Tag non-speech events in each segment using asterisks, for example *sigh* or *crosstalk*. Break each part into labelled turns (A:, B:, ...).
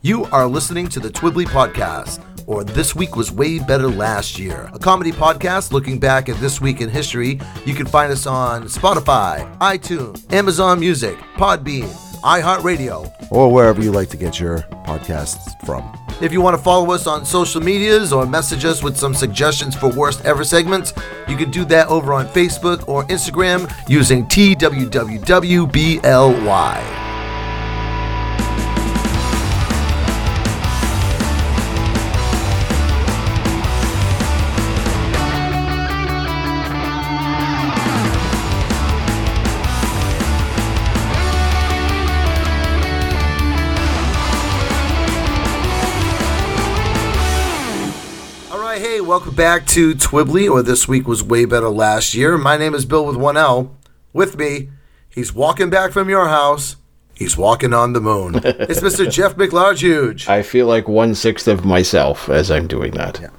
A: You are listening to the Twibbly Podcast, or This Week Was Way Better Last Year, a comedy podcast looking back at this week in history. You can find us on Spotify, iTunes, Amazon Music, Podbean, iHeartRadio,
B: or wherever you like to get your podcasts from.
A: If you want to follow us on social medias or message us with some suggestions for worst ever segments, you can do that over on Facebook or Instagram using TWWWBLY. Back to Twibbly, or this week was way better last year. My name is Bill with one L. With me, he's walking back from your house. He's walking on the moon. *laughs* it's Mr. Jeff McLarge.
C: I feel like one sixth of myself as I'm doing that.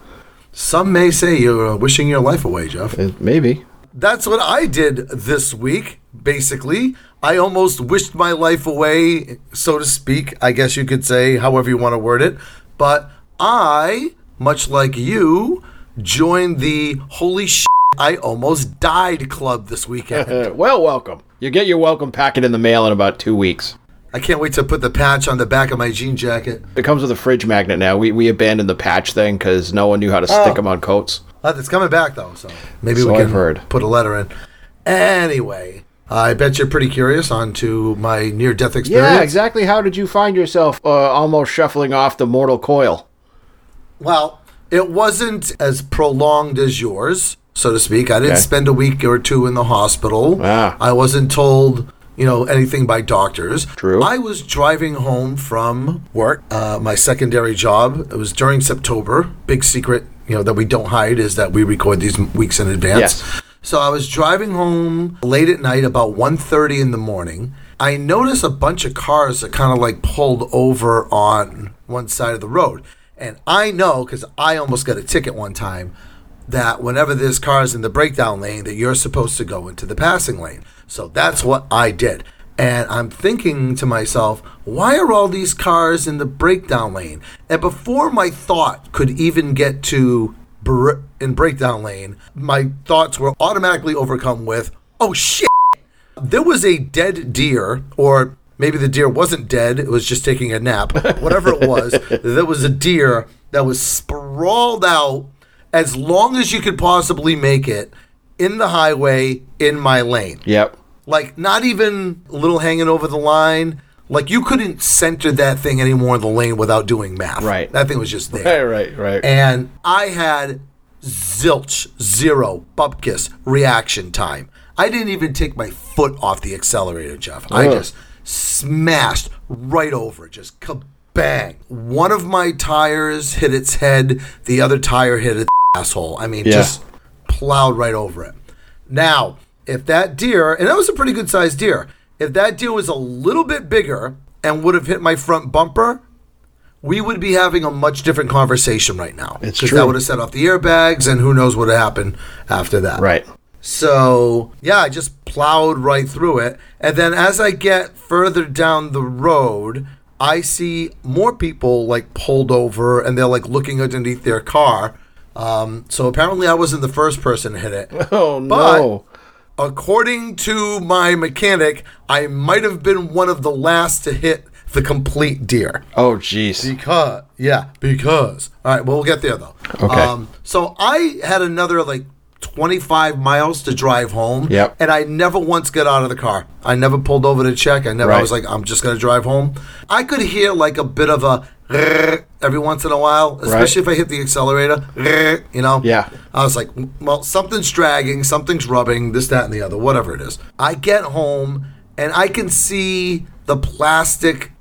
A: Some may say you're uh, wishing your life away, Jeff.
C: Uh, Maybe.
A: That's what I did this week, basically. I almost wished my life away, so to speak, I guess you could say, however you want to word it. But I, much like you, joined the Holy Shit, I Almost Died Club this weekend. *laughs*
C: Well, welcome. You get your welcome packet in the mail in about two weeks.
A: I can't wait to put the patch on the back of my jean jacket.
C: It comes with a fridge magnet now. We, we abandoned the patch thing because no one knew how to stick
A: Oh.
C: them on coats.
A: Uh, it's coming back, though, so maybe
C: So
A: we can put a letter in. Anyway, I bet you're pretty curious on to my near-death experience.
C: Yeah, exactly. How did you find yourself uh, almost shuffling off the mortal coil?
A: Well, it wasn't as prolonged as yours, so to speak. I didn't
C: Okay.
A: spend a week or two in the hospital.
C: Ah.
A: I wasn't told, you know, anything by doctors.
C: True.
A: I was driving home from work, uh, my secondary job. It was during September. Big secret, you know, that we don't hide is that we record these weeks in advance.
C: Yes.
A: So I was driving home late at night, about 1.30 in the morning. I noticed a bunch of cars that kind of like pulled over on one side of the road. And I know, because I almost got a ticket one time, that whenever there's cars in the breakdown lane, that you're supposed to go into the passing lane. So that's what I did. And I'm thinking to myself, why are all these cars in the breakdown lane? And before my thought could even get to br- in breakdown lane, my thoughts were automatically overcome with, oh shit, there was a dead deer, or maybe the deer wasn't dead, it was just taking a nap, whatever it was, *laughs* there was a deer that was sprawled out as long as you could possibly make it in the highway in my lane.
C: Yep.
A: Like, not even a little hanging over the line. Like, you couldn't center that thing anymore in the lane without doing math.
C: Right.
A: That thing was just there. *laughs*
C: Right, right, right.
A: And I had zilch, zero, bupkis reaction time. I didn't even take my foot off the accelerator, Jeff. I just smashed right over it, just kabang. One of my tires hit its head, the other tire hit its asshole. I mean,
C: Yeah.
A: just plowed right over it. Now, if that deer, and that was a pretty good sized deer, if that deer was a little bit bigger and would have hit my front bumper, we would be having a much different conversation right now.
C: It's
A: Because
C: true.
A: that would have set off the airbags, and who knows what would happen after that.
C: right.
A: So, yeah, I just plowed right through it. And then as I get further down the road, I see more people like pulled over and they're like looking underneath their car. Um, so apparently I wasn't the first person to hit it. *laughs*
C: Oh,
A: But-
C: no.
A: According to my mechanic, I might have been one of the last to hit the complete deer.
C: Oh, jeez.
A: Because yeah, because all right, well we'll get there though.
C: Okay.
A: so I had another like 25 miles to drive home.
C: Yep.
A: And I never once got out of the car. I never pulled over to check. I never. I was like, I'm just gonna drive home. I could hear like a bit of a every once in a while, especially if I hit the accelerator. You know.
C: Yeah.
A: I was like, well, something's dragging, something's rubbing, this, that, and the other, whatever it is. I get home and I can see the plastic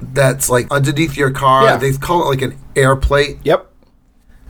A: that's like underneath your car.
C: Yeah.
A: They call it like an air plate.
C: Yep.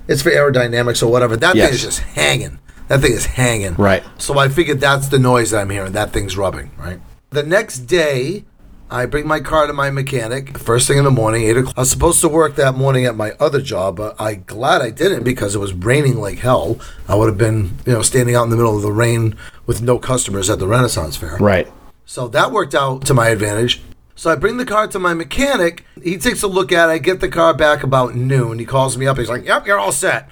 A: It's for aerodynamics or whatever. That
C: Yes.
A: thing is just hanging. That thing is hanging.
C: Right.
A: So I figured that's the noise that I'm hearing. That thing's rubbing, right? The next day, I bring my car to my mechanic. First thing in the morning, 8 o'clock. I was supposed to work that morning at my other job, but I glad I didn't because it was raining like hell. I would have been, you know, standing out in the middle of the rain with no customers at the Renaissance Fair.
C: Right.
A: So that worked out to my advantage. So I bring the car to my mechanic. He takes a look at it. I get the car back about noon. He calls me up. He's like, Yep, you're all set.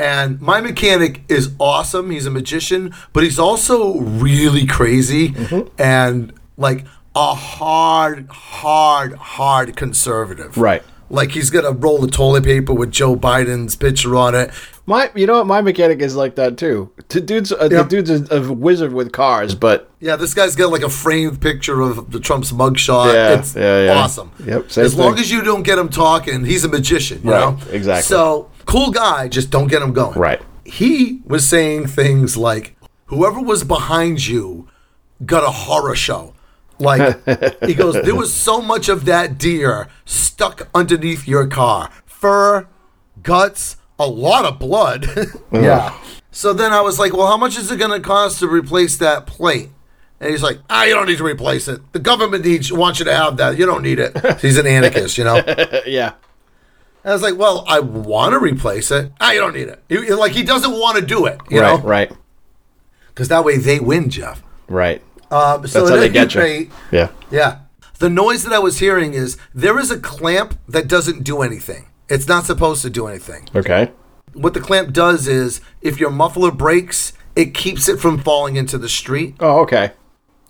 A: And my mechanic is awesome. He's a magician, but he's also really crazy mm-hmm. and like a hard, hard, hard conservative.
C: Right.
A: Like he's gonna roll the toilet paper with Joe Biden's picture on it.
C: My, you know what? My mechanic is like that too. The dude's, uh,
A: Yeah.
C: the dude's a, a wizard with cars, but
A: Yeah, this guy's got like a framed picture of the Trump's mugshot.
C: Yeah,
A: it's
C: yeah, yeah.
A: awesome.
C: Yep, same
A: as long as you don't get him talking, he's a magician, you
C: Right,
A: know?
C: exactly.
A: So, cool guy, just don't get him going.
C: Right.
A: He was saying things like, whoever was behind you got a horror show. Like, *laughs* he goes, there was so much of that deer stuck underneath your car. Fur, guts, a lot of blood. *laughs* yeah. So then I was like, well, how much is it going to cost to replace that plate? And he's like, ah, you don't need to replace it. The government needs wants you to have that. You don't need it. He's an anarchist, you know. *laughs*
C: yeah.
A: I was like, well, I want to replace it. Ah, you don't need it. He- like he doesn't want to do it, you
C: right,
A: know,
C: right,
A: because that way they win, Jeff.
C: right.
A: Um, so
C: That's how they get you.
A: rate,
C: Yeah.
A: Yeah. The noise that I was hearing is there is a clamp that doesn't do anything. It's not supposed to do anything.
C: Okay.
A: What the clamp does is if your muffler breaks, it keeps it from falling into the street.
C: Oh, okay.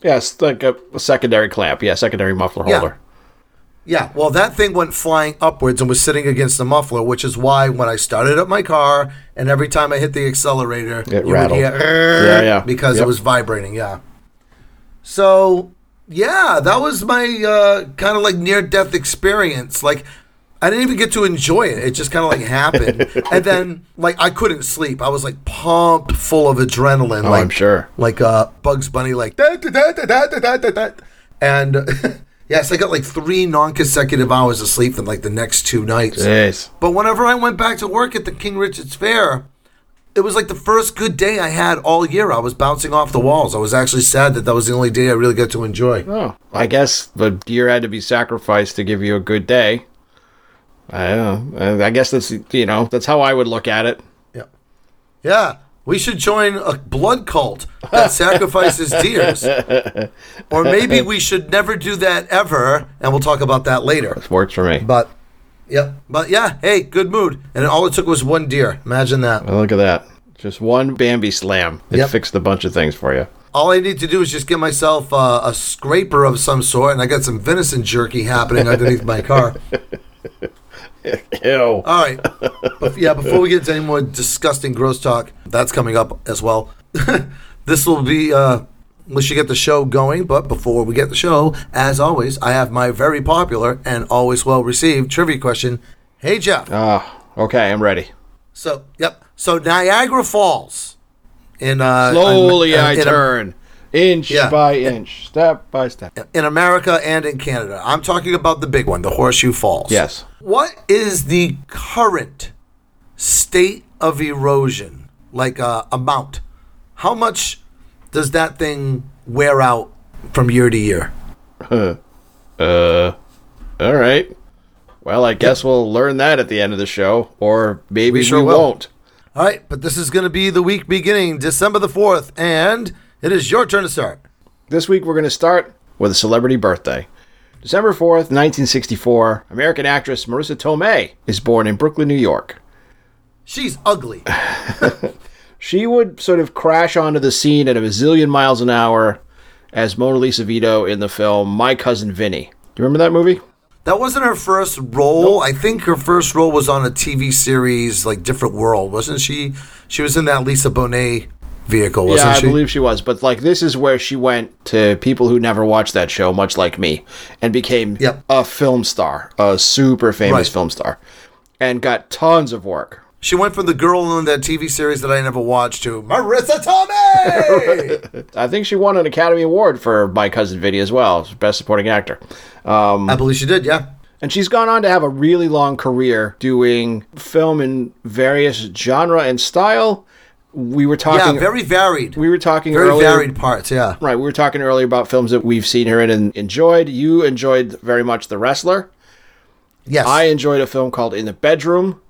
C: Yes, like a, a secondary clamp. Yeah, secondary muffler
A: Yeah.
C: holder.
A: Yeah, well, that thing went flying upwards and was sitting against the muffler, which is why when I started up my car and every time I hit the accelerator,
C: It
A: you
C: rattled.
A: would hear
C: Yeah, yeah.
A: because
C: Yep.
A: it was vibrating. Yeah. So, yeah, that was my uh, kind of like near death experience. Like, I didn't even get to enjoy it. It just kind of like happened, *laughs* and then like I couldn't sleep. I was like pumped, full of adrenaline.
C: Oh,
A: like,
C: I'm sure.
A: like uh, Bugs Bunny, like da, da, da, da, da, da, da, and *laughs* yes, I got like three non-consecutive hours of sleep in like the next two nights.
C: Jeez.
A: But whenever I went back to work at the King Richard's Fair, it was like the first good day I had all year. I was bouncing off the walls. I was actually sad that that was the only day I really got to enjoy.
C: Oh, I guess the deer had to be sacrificed to give you a good day. I know. I guess that's you know that's how I would look at it.
A: Yeah, yeah. We should join a blood cult that *laughs* sacrifices deers, or maybe we should never do that ever. And we'll talk about that later.
C: Works for me.
A: But yep. But yeah, hey, good mood. And all it took was one deer. Imagine that.
C: Well, look at that. Just one Bambi slam. It
A: Yep.
C: fixed a bunch of things for you.
A: All I need to do is just get myself uh, a scraper of some sort, and I got some venison jerky happening underneath my car. *laughs* *laughs*
C: Ew.
A: All right. But yeah, before we get into any more disgusting, gross talk, that's coming up as well. *laughs* this will be, uh, we should get the show going. But before we get the show, as always, I have my very popular and always well received trivia question. Hey, Jeff.
C: Ah, okay, I'm ready.
A: So, yep. So Niagara Falls. In uh,
C: Slowly
A: in-
C: I
A: in-
C: turn, inch
A: Yeah.
C: by inch, step by step.
A: in America and in Canada. I'm talking about the big one, the Horseshoe Falls.
C: Yes.
A: What is the current state of erosion, like uh, amount? How much does that thing wear out from year to year?
C: Uh, all right. Well, I guess we'll learn that at the end of the show, or maybe we,
A: sure will.
C: won't.
A: All right, but this is going to be the week beginning December the 4th, and it is your turn to start.
C: This week we're going to start with a celebrity birthday. December 4th, 1964, American actress Marisa Tomei is born in Brooklyn, New York.
A: She's ugly. *laughs*
C: She would sort of crash onto the scene at a bazillion miles an hour as Mona Lisa Vito in the film My Cousin Vinny. Do you remember that movie?
A: That wasn't her first role. I think her first role was on a TV series like Different World, wasn't she? She was in that Lisa Bonet vehicle, wasn't
C: yeah, I
A: she?
C: believe she was. But like, this is where she went to people who never watched that show, much like me, and became
A: Yep.
C: a film star, a super famous
A: Right.
C: film star, and got tons of work.
A: She went from the girl in that TV series that I never watched to Marisa Tomei. *laughs*
C: I think she won an Academy Award for My Cousin Vinny as well, Best Supporting Actor.
A: Um, I believe she did, yeah.
C: And she's gone on to have a really long career doing film in various genre and style. We were talking Yeah,
A: very varied.
C: we were talking
A: very
C: earlier.
A: varied parts, yeah.
C: Right, we were talking earlier about films that we've seen her in and enjoyed. You enjoyed very much The Wrestler.
A: Yes.
C: I enjoyed a film called In the Bedroom,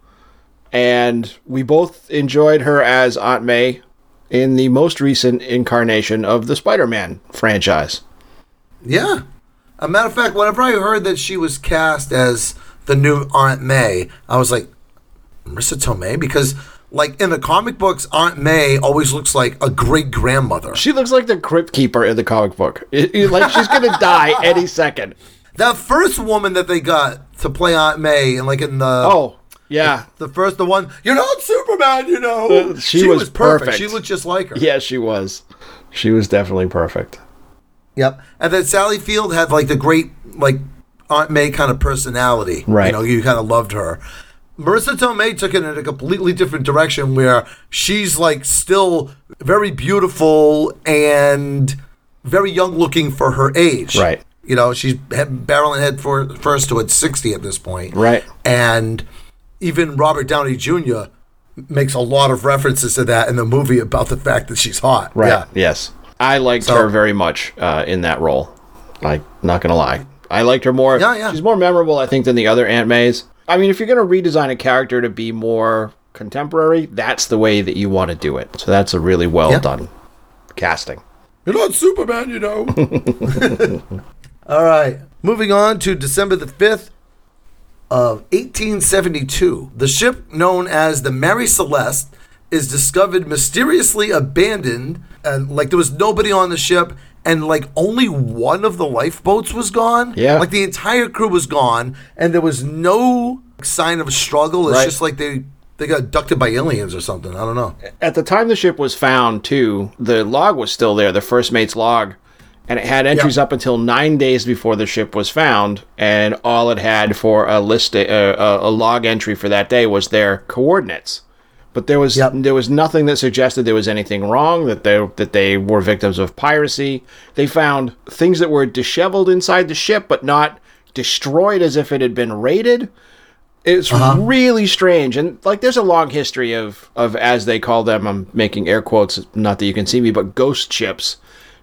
C: and we both enjoyed her as Aunt May in the most recent incarnation of the Spider-Man franchise.
A: yeah. A matter of fact, whenever I heard that she was cast as the new Aunt May, I was like, Marisa Tomei? Because, like, in the comic books, Aunt May always looks like a great grandmother.
C: She looks like the crypt keeper in the comic book. *laughs* Like she's gonna die any second.
A: That first woman that they got to play Aunt May, and like in the
C: Oh, yeah.
A: the first the one, you're not Superman, you know.
C: Uh, she was perfect.
A: She looked just like her.
C: Yeah, she was. She was definitely perfect.
A: Yep. And then Sally Field had like the great like Aunt May kind of personality.
C: Right.
A: You know, you kind of loved her. Marisa Tomei took it in a completely different direction where she's like still very beautiful and very young looking for her age.
C: Right.
A: You know, she's head, barreling head for, first to at 60 at this point.
C: Right.
A: And even Robert Downey Jr. makes a lot of references to that in the movie about the fact that she's hot.
C: Right.
A: Yeah.
C: Yes. I liked
A: So-
C: her very much uh, in that role. Like, not gonna lie, I liked her more.
A: Yeah, yeah.
C: She's more memorable, I think, than the other Aunt Mays. I mean, if you're gonna redesign a character to be more contemporary, that's the way that you want to do it. So that's a really well
A: Yeah.
C: done casting.
A: You're not Superman, you know. *laughs* *laughs* All right. Moving on to December the 5th of 1872. The ship known as the Mary Celeste is discovered mysteriously abandoned and like there was nobody on the ship and like only one of the lifeboats was gone.
C: Yeah.
A: Like the entire crew was gone and there was no sign of a struggle. It's
C: Right.
A: just like they they got abducted by aliens or something. I don't know.
C: At the time the ship was found, too, the log was still there, the first mate's log, and it had entries
A: Yep.
C: up until nine days before the ship was found, and all it had for a list, uh, a, a log entry for that day was their coordinates. But there was
A: Yep.
C: there was nothing that suggested there was anything wrong, that they that they were victims of piracy. They found things that were disheveled inside the ship, but not destroyed as if it had been raided. It's uh-huh. really strange, and like there's a long history of of as they call them. I'm making air quotes, not that you can see me, but ghost ships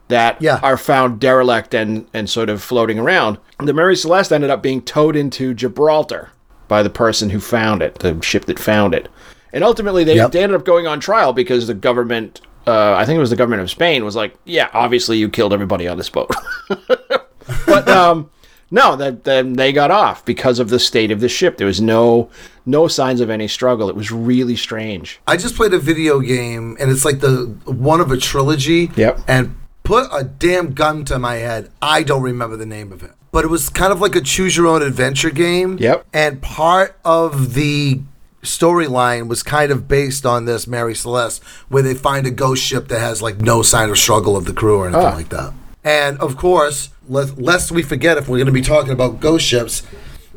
C: that
A: Yeah.
C: are found derelict and and sort of floating around. The Mary Celeste ended up being towed into Gibraltar by the person who found it, the ship that found it, and ultimately they,
A: Yep.
C: they ended up going on trial because the government. Uh, I think it was the government of Spain was like, yeah, obviously you killed everybody on this boat. *laughs* but um, no, that then they got off because of the state of the ship. There was no no signs of any struggle. It was really strange.
A: I just played a video game, and it's like the one of a trilogy.
C: Yep.
A: And put a damn gun to my head. I don't remember the name of it, but it was kind of like a choose your own adventure game.
C: Yep.
A: And part of the storyline was kind of based on this Mary Celeste, where they find a ghost ship that has like no sign of struggle of the crew or anything
C: Ah.
A: like that. And of course, lest, lest we forget, if we're going to be talking about ghost ships,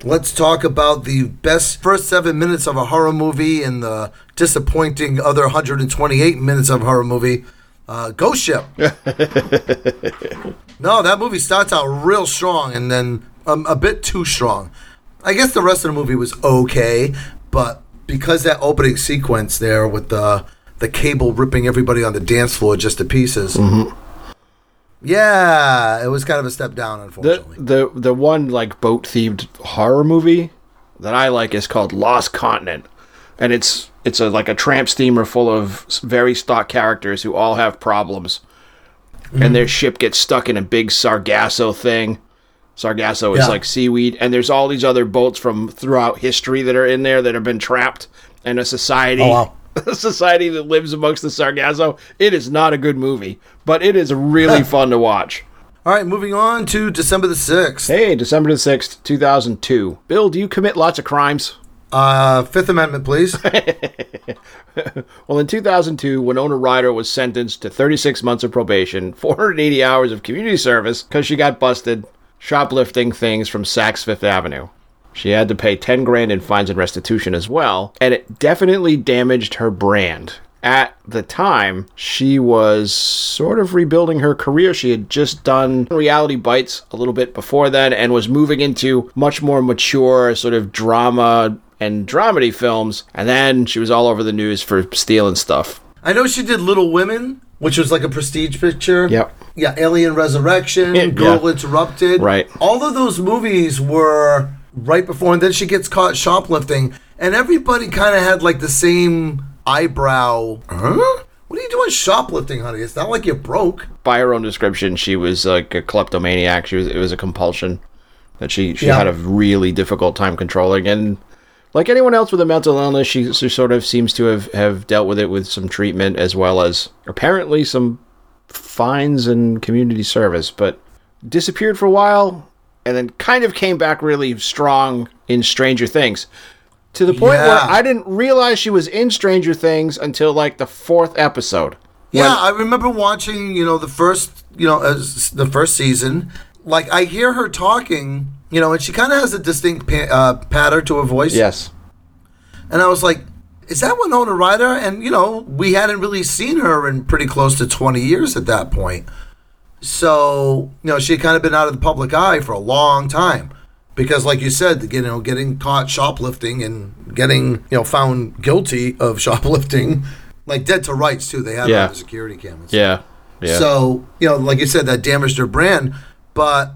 A: let's talk about the best first seven minutes of a horror movie and the disappointing other 128 minutes of a horror movie, uh, Ghost Ship. *laughs* no, that movie starts out real strong and then um, a bit too strong. I guess the rest of the movie was okay, but because that opening sequence there with the the cable ripping everybody on the dance floor just to pieces. Mm-hmm. Yeah, it was kind of a step down, unfortunately.
C: the the one like boat themed horror movie that I like is called Lost Continent, and it's it's a like a tramp steamer full of very stock characters who all have problems, and mm-hmm. their ship gets stuck in a big sargasso thing. Sargasso is
A: Yeah.
C: like seaweed, and there's all these other boats from throughout history that are in there that have been trapped, and a society.
A: Oh, wow. *laughs*
C: a society that lives amongst the Sargasso. It is not a good movie, but it is really *laughs* fun to watch.
A: All right, moving on to December the 6th.
C: Hey, December the 6th, 2002. Bill, do you commit lots of crimes?
A: Uh, Fifth Amendment, please. *laughs*
C: Well, in 2002, Winona Ryder was sentenced to 36 months of probation, 480 hours of community service because she got busted shoplifting things from Saks Fifth Avenue. She had to pay 10 grand in fines and restitution as well, and it definitely damaged her brand. At the time, she was sort of rebuilding her career. She had just done reality bites a little bit before then and was moving into much more mature sort of drama and dramedy films. And then she was all over the news for stealing stuff.
A: I know she did Little Women, which was like a prestige picture.
C: Yep.
A: Yeah, Alien Resurrection,
C: Yeah,
A: Girl. Interrupted.
C: Right.
A: All of those movies were right before, and then she gets caught shoplifting, and everybody kind of had like the same eyebrow. Huh? What are you doing shoplifting, honey? It's not like you're broke.
C: By her own description, she was like a kleptomaniac. She was it was a compulsion that she she
A: Yeah.
C: had a really difficult time controlling and like anyone else with a mental illness, she, she sort of seems to have, have dealt with it with some treatment as well as apparently some fines and community service, but disappeared for a while and then kind of came back really strong in Stranger Things. To the point where I didn't realize she was in Stranger Things until like the fourth episode.
A: Yeah, I remember watching, you know, the first, you know, as the first season. Like I hear her talking, you know, and she kind of has a distinct pa- uh, patter to her voice.
C: Yes.
A: And I was like, is that Winona Ryder? And, you know, we hadn't really seen her in pretty close to 20 years at that point. So, you know, she had kind of been out of the public eye for a long time. Because, like you said, you know, getting caught shoplifting and getting, you know, found guilty of *laughs* shoplifting, like dead to rights, too. They had her
C: Yeah.
A: the security cameras.
C: Yeah. Yeah.
A: So, you know, like you said, that damaged her brand. But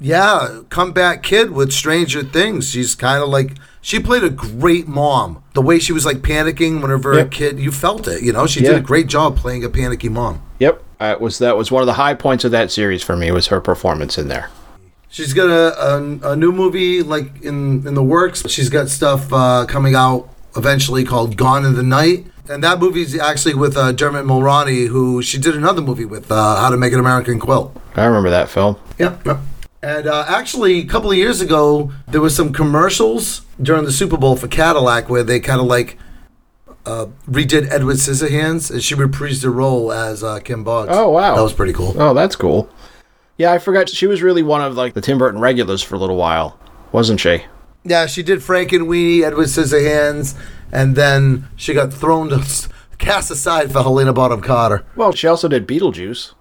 A: yeah, comeback kid with Stranger Things. She's kind of like she played a great mom. The way she was like panicking whenever
C: Yep.
A: a kid, you felt it. You know, she
C: Yeah.
A: did a great job playing a panicky mom.
C: Yep, uh, was that was one of the high points of that series for me was her performance in there.
A: She's got a, a, a new movie like in in the works. She's got stuff uh, coming out eventually called Gone in the Night. And that movie's actually with uh, Dermot Mulroney, who she did another movie with, uh, How to Make an American Quilt.
C: I remember that film.
A: Yep. yep. And uh, actually, a couple of years ago, there was some commercials during the Super Bowl for Cadillac where they kind of like uh, redid Edward Scissorhands, and she reprised her role as uh, Kim Boggs.
C: Oh, wow.
A: that was pretty cool.
C: Oh, that's cool. Yeah, I forgot she was really one of like the Tim Burton regulars for a little while, wasn't she?
A: Yeah, she did Frankenweenie, Edward Scissorhands, and then she got thrown to cast aside for Helena Bonham Carter.
C: Well, she also did Beetlejuice.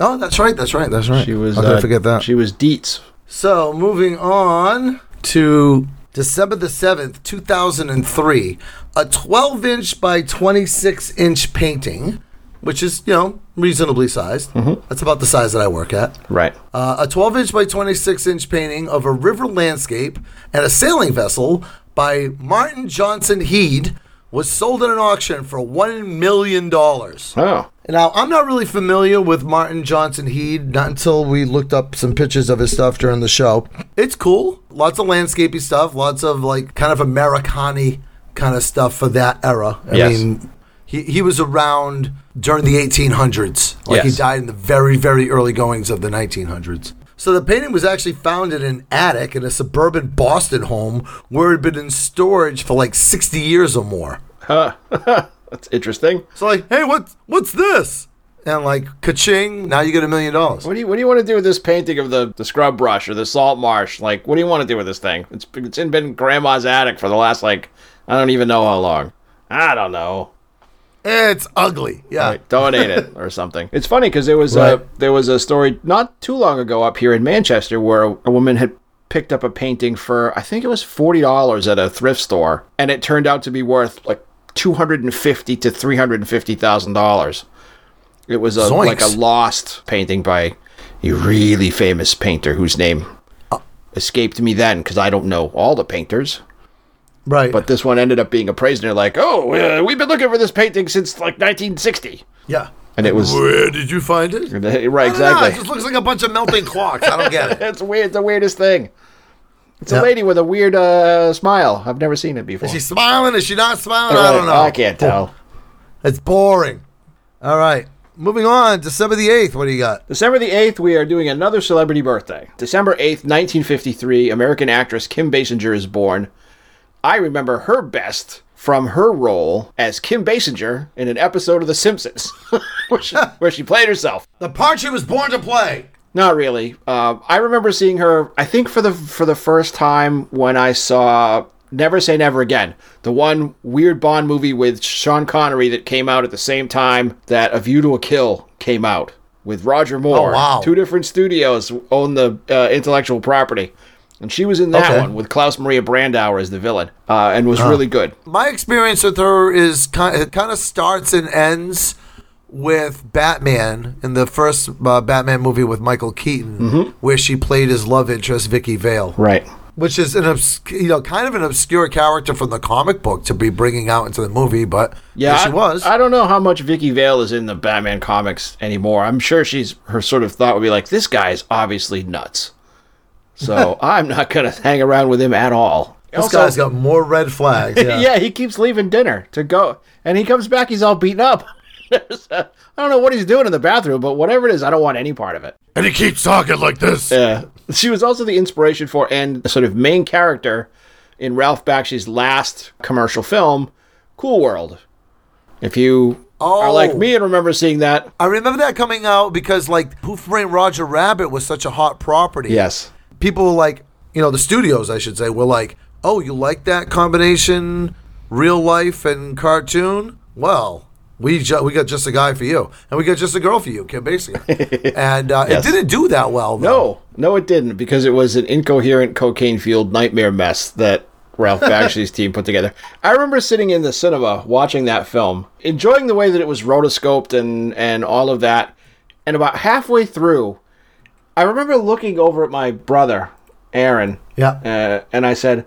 A: Oh, that's right. That's right. That's right.
C: She was.
A: How could
C: uh,
A: I forget that?
C: She was Deetz.
A: So, moving on to December the 7th, 2003, a 12 inch by 26 inch painting, which is, you know, reasonably sized. That's about the size that I work at.
C: Right.
A: Uh, a 12 inch by 26 inch painting of a river landscape and a sailing vessel by Martin Johnson Heade was sold at an auction for $1 million.
C: Oh.
A: Now, I'm not really familiar with Martin Johnson Heade, not until we looked up some pictures of his stuff during the show. It's cool. Lots of landscapey stuff, lots of like kind of Americani kind of stuff for that era. I
C: Yes.
A: mean, he, he was around during the 1800s. Like he died in the very, very early goings of the 1900s. So the painting was actually found in an attic in a suburban Boston home where it had been in storage for like 60 years or more.
C: Huh. *laughs* that's interesting.
A: So like, hey, what what's this? And like, ka-ching! Now you get a million dollars.
C: What do you What do you want to do with this painting of the the scrub brush or the salt marsh? Like, what do you want to do with this thing? It's it's in been grandma's attic for the last like I don't even know how long. I don't know.
A: It's ugly. Yeah.
C: Like, donate it or something. It's funny because there was a there was a story not too long ago up here in Manchester where a, a woman had picked up a painting for I think it was forty dollars at a thrift store, and it turned out to be worth like two hundred and fifty to three hundred and fifty thousand dollars. It was a
A: Zoinks.
C: like a lost painting by a really famous painter whose name uh. escaped me then because I don't know all the painters.
A: Right.
C: But this one ended up being appraised, and they're like, "Oh, uh, we've been looking for this painting since like 1960."
A: yeah.
C: And it was
A: Where did you find it? *laughs*
C: right,
A: I don't know,
C: exactly.
A: it just looks like a bunch of melting clocks. I don't get it. *laughs*
C: It's weird. It's the weirdest thing. It's
A: Yeah.
C: a lady with a weird uh, smile. I've never seen it before.
A: Is she smiling? Is she not smiling? I don't know.
C: I can't tell.
A: It's boring. All right. Moving on. December the 8th. What do you got?
C: December the 8th, we are doing another celebrity birthday. December 8th, 1953, American actress Kim Basinger is born. I remember her best from her role as Kim Basinger in an episode of The Simpsons, *laughs* where, she, where she played herself.
A: The part she was born to play.
C: Not really. Uh, I remember seeing her. I think for the for the first time when I saw Never Say Never Again, the one weird Bond movie with Sean Connery that came out at the same time that A View to a Kill came out with Roger Moore.
A: Oh, wow.
C: Two different studios own the uh, intellectual property, and she was in that
A: Okay.
C: one with Klaus Maria Brandauer as the villain, uh, and was really good.
A: My experience with her is kind it kind of starts and ends with Batman in the first uh, Batman movie with Michael Keaton,
C: Mm-hmm.
A: where she played his love interest Vicki Vale.
C: Right.
A: which is an obs- you know kind of an obscure character from the comic book to be bringing out into the movie, but
C: Yeah,
A: there she
C: I-
A: was.
C: I, don't know how much Vicki Vale is in the Batman comics anymore. I'm sure she's her sort of thought would be like, this guy is obviously nuts, so *laughs* I'm not gonna hang around with him at all.
A: this
C: Also-
A: guy's got more red flags. *laughs*
C: yeah.
A: Yeah.
C: he keeps leaving dinner to go, and he comes back, he's all beaten up. *laughs* I don't know what he's doing in the bathroom, but whatever it is, I don't want any part of it.
A: and he keeps talking like this.
C: Yeah. She was also the inspiration for and the sort of main character in Ralph Bakshi's last commercial film, Cool World. If you are like
A: Oh.
C: me and remember seeing that,
A: I remember that coming out because like Who Framed Roger Rabbit was such a hot property.
C: yes.
A: People like, you know, the studios, I should say, were like, oh, you like that combination, real life and cartoon? Well, we ju- we got just a guy for you, and we got just a girl for you, Kim Basinger. *laughs* and uh,
C: Yes.
A: it didn't do that well. Though.
C: No, no, it didn't because it was an incoherent cocaine fueled nightmare mess that Ralph *laughs* Bakshi's team put together. I remember sitting in the cinema watching that film, enjoying the way that it was rotoscoped and and all of that. And about halfway through, I remember looking over at my brother, Aaron,
A: Yeah.
C: uh, and I said,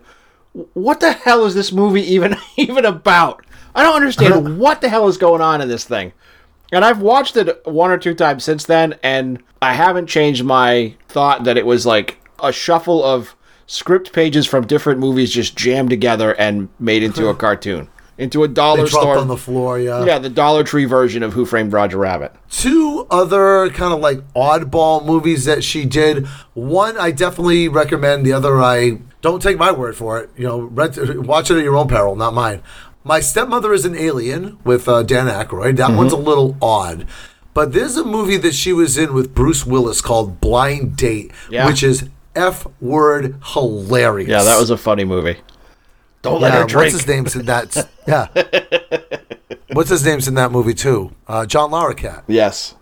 C: "What the hell is this movie even *laughs* even about? I don't understand what the hell is going on in this thing." And I've watched it one or two times since then, and I haven't changed my thought that it was like a shuffle of script pages from different movies just jammed together and made into a *laughs* cartoon, into a dollar store.
A: on the floor. Yeah.
C: yeah, the Dollar Tree version of Who Framed Roger Rabbit.
A: Two other kind of like oddball movies that she did. One I definitely recommend. The other I don't take my word for it. You know, rent, *laughs* watch it at your own peril, not mine. My stepmother is an alien with uh, Dan Aykroyd. That one's a little odd. But there's a movie that she was in with Bruce Willis called Blind Date,
C: Yeah.
A: which is F word hilarious.
C: Yeah, that was a funny movie. Don't let
A: Yeah,
C: her drink.
A: what's his name's in that? Yeah. *laughs* what's his name's in that movie too? Uh, John Larroquette.
C: Yes.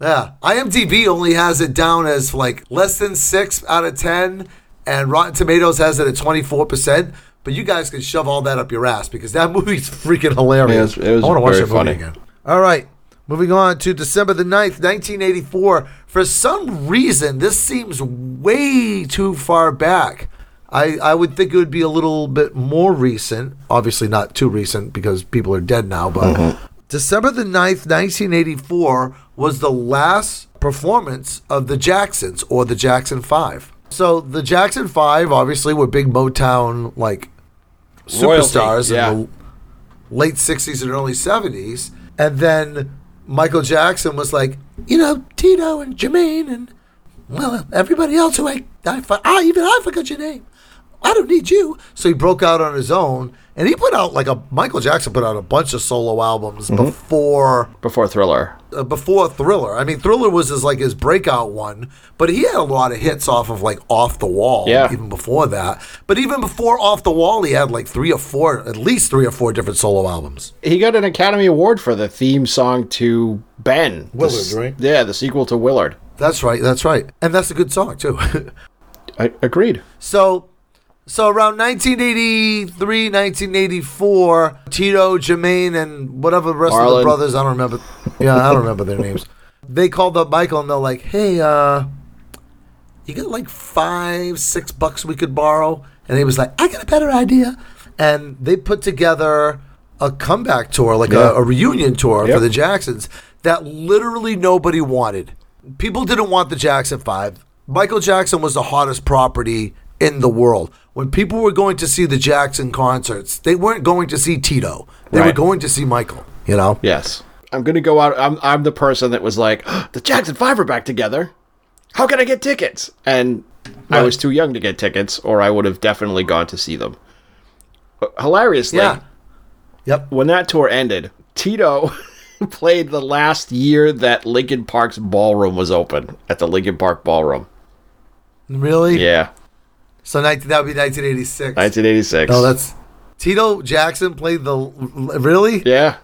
A: Yeah, IMDb only has it down as like less than six out of ten, and Rotten Tomatoes has it at twenty four percent. But you guys can shove all that up your ass because that *laughs* movie's freaking hilarious.
C: It was- it was
A: I want to watch that movie
C: funny.
A: again. All right, moving on to December the 9th, 1984. For some reason, this seems way too far back. I, I would think it would be a little bit more recent. Obviously, not too recent because people are dead now, but
C: Mm-hmm.
A: December the 9th, 1984 was the last performance of the Jacksons or the Jackson 5. So the Jackson 5 obviously were big Motown like
C: Royalty,
A: superstars
C: yeah.
A: in the late 60s and early 70s. And then Michael Jackson was like, you know, Tito and Jermaine and, well, everybody else who I, I, I even I forgot your name. I don't need you. So he broke out on his own. And he put out like a, Michael Jackson put out a bunch of solo albums
C: Mm-hmm.
A: before
C: Before Thriller.
A: uh, before Thriller. I mean, Thriller was his like his breakout one, but he had a lot of hits off of like Off the Wall.
C: Yeah.
A: Even before that, but even before Off the Wall, he had like three or four, at least three or four different solo albums.
C: He got an Academy Award for the theme song to Ben.
A: Willard,
C: s-
A: right?
C: Yeah, the sequel to Willard.
A: That's right. That's right. And that's a good song too. *laughs*
C: I agreed.
A: so, so around 1983, 1984, Tito, Jermaine, and whatever the rest of the brothers, I don't remember. Yeah, I don't remember their names. They called up Michael and they're like, "Hey, uh, you got like five, six bucks we could borrow?" And he was like, "I got a better idea." And they put together a comeback tour, like
C: Yeah.
A: a, a reunion tour
C: Yep.
A: for the Jacksons that literally nobody wanted. People didn't want the Jackson Five. Michael Jackson was the hottest property in the world. When people were going to see the Jackson concerts, they weren't going to see Tito. They were going to see Michael. You know?
C: Yes. I'm going to go out. I'm, I'm the person that was like, *gasps* the Jackson 5 are back together. How can I get tickets? And I was too young to get tickets, or I would have definitely gone to see them. Uh, hilariously,
A: Yeah. Yep.
C: when that tour ended, Tito *laughs* played the last year that Lincoln Park's ballroom was open at the Lincoln Park Ballroom.
A: Really?
C: Yeah,
A: So 19, that would be 1986.
C: 1986.
A: Oh, that's Tito Jackson played the. Really?
C: yeah.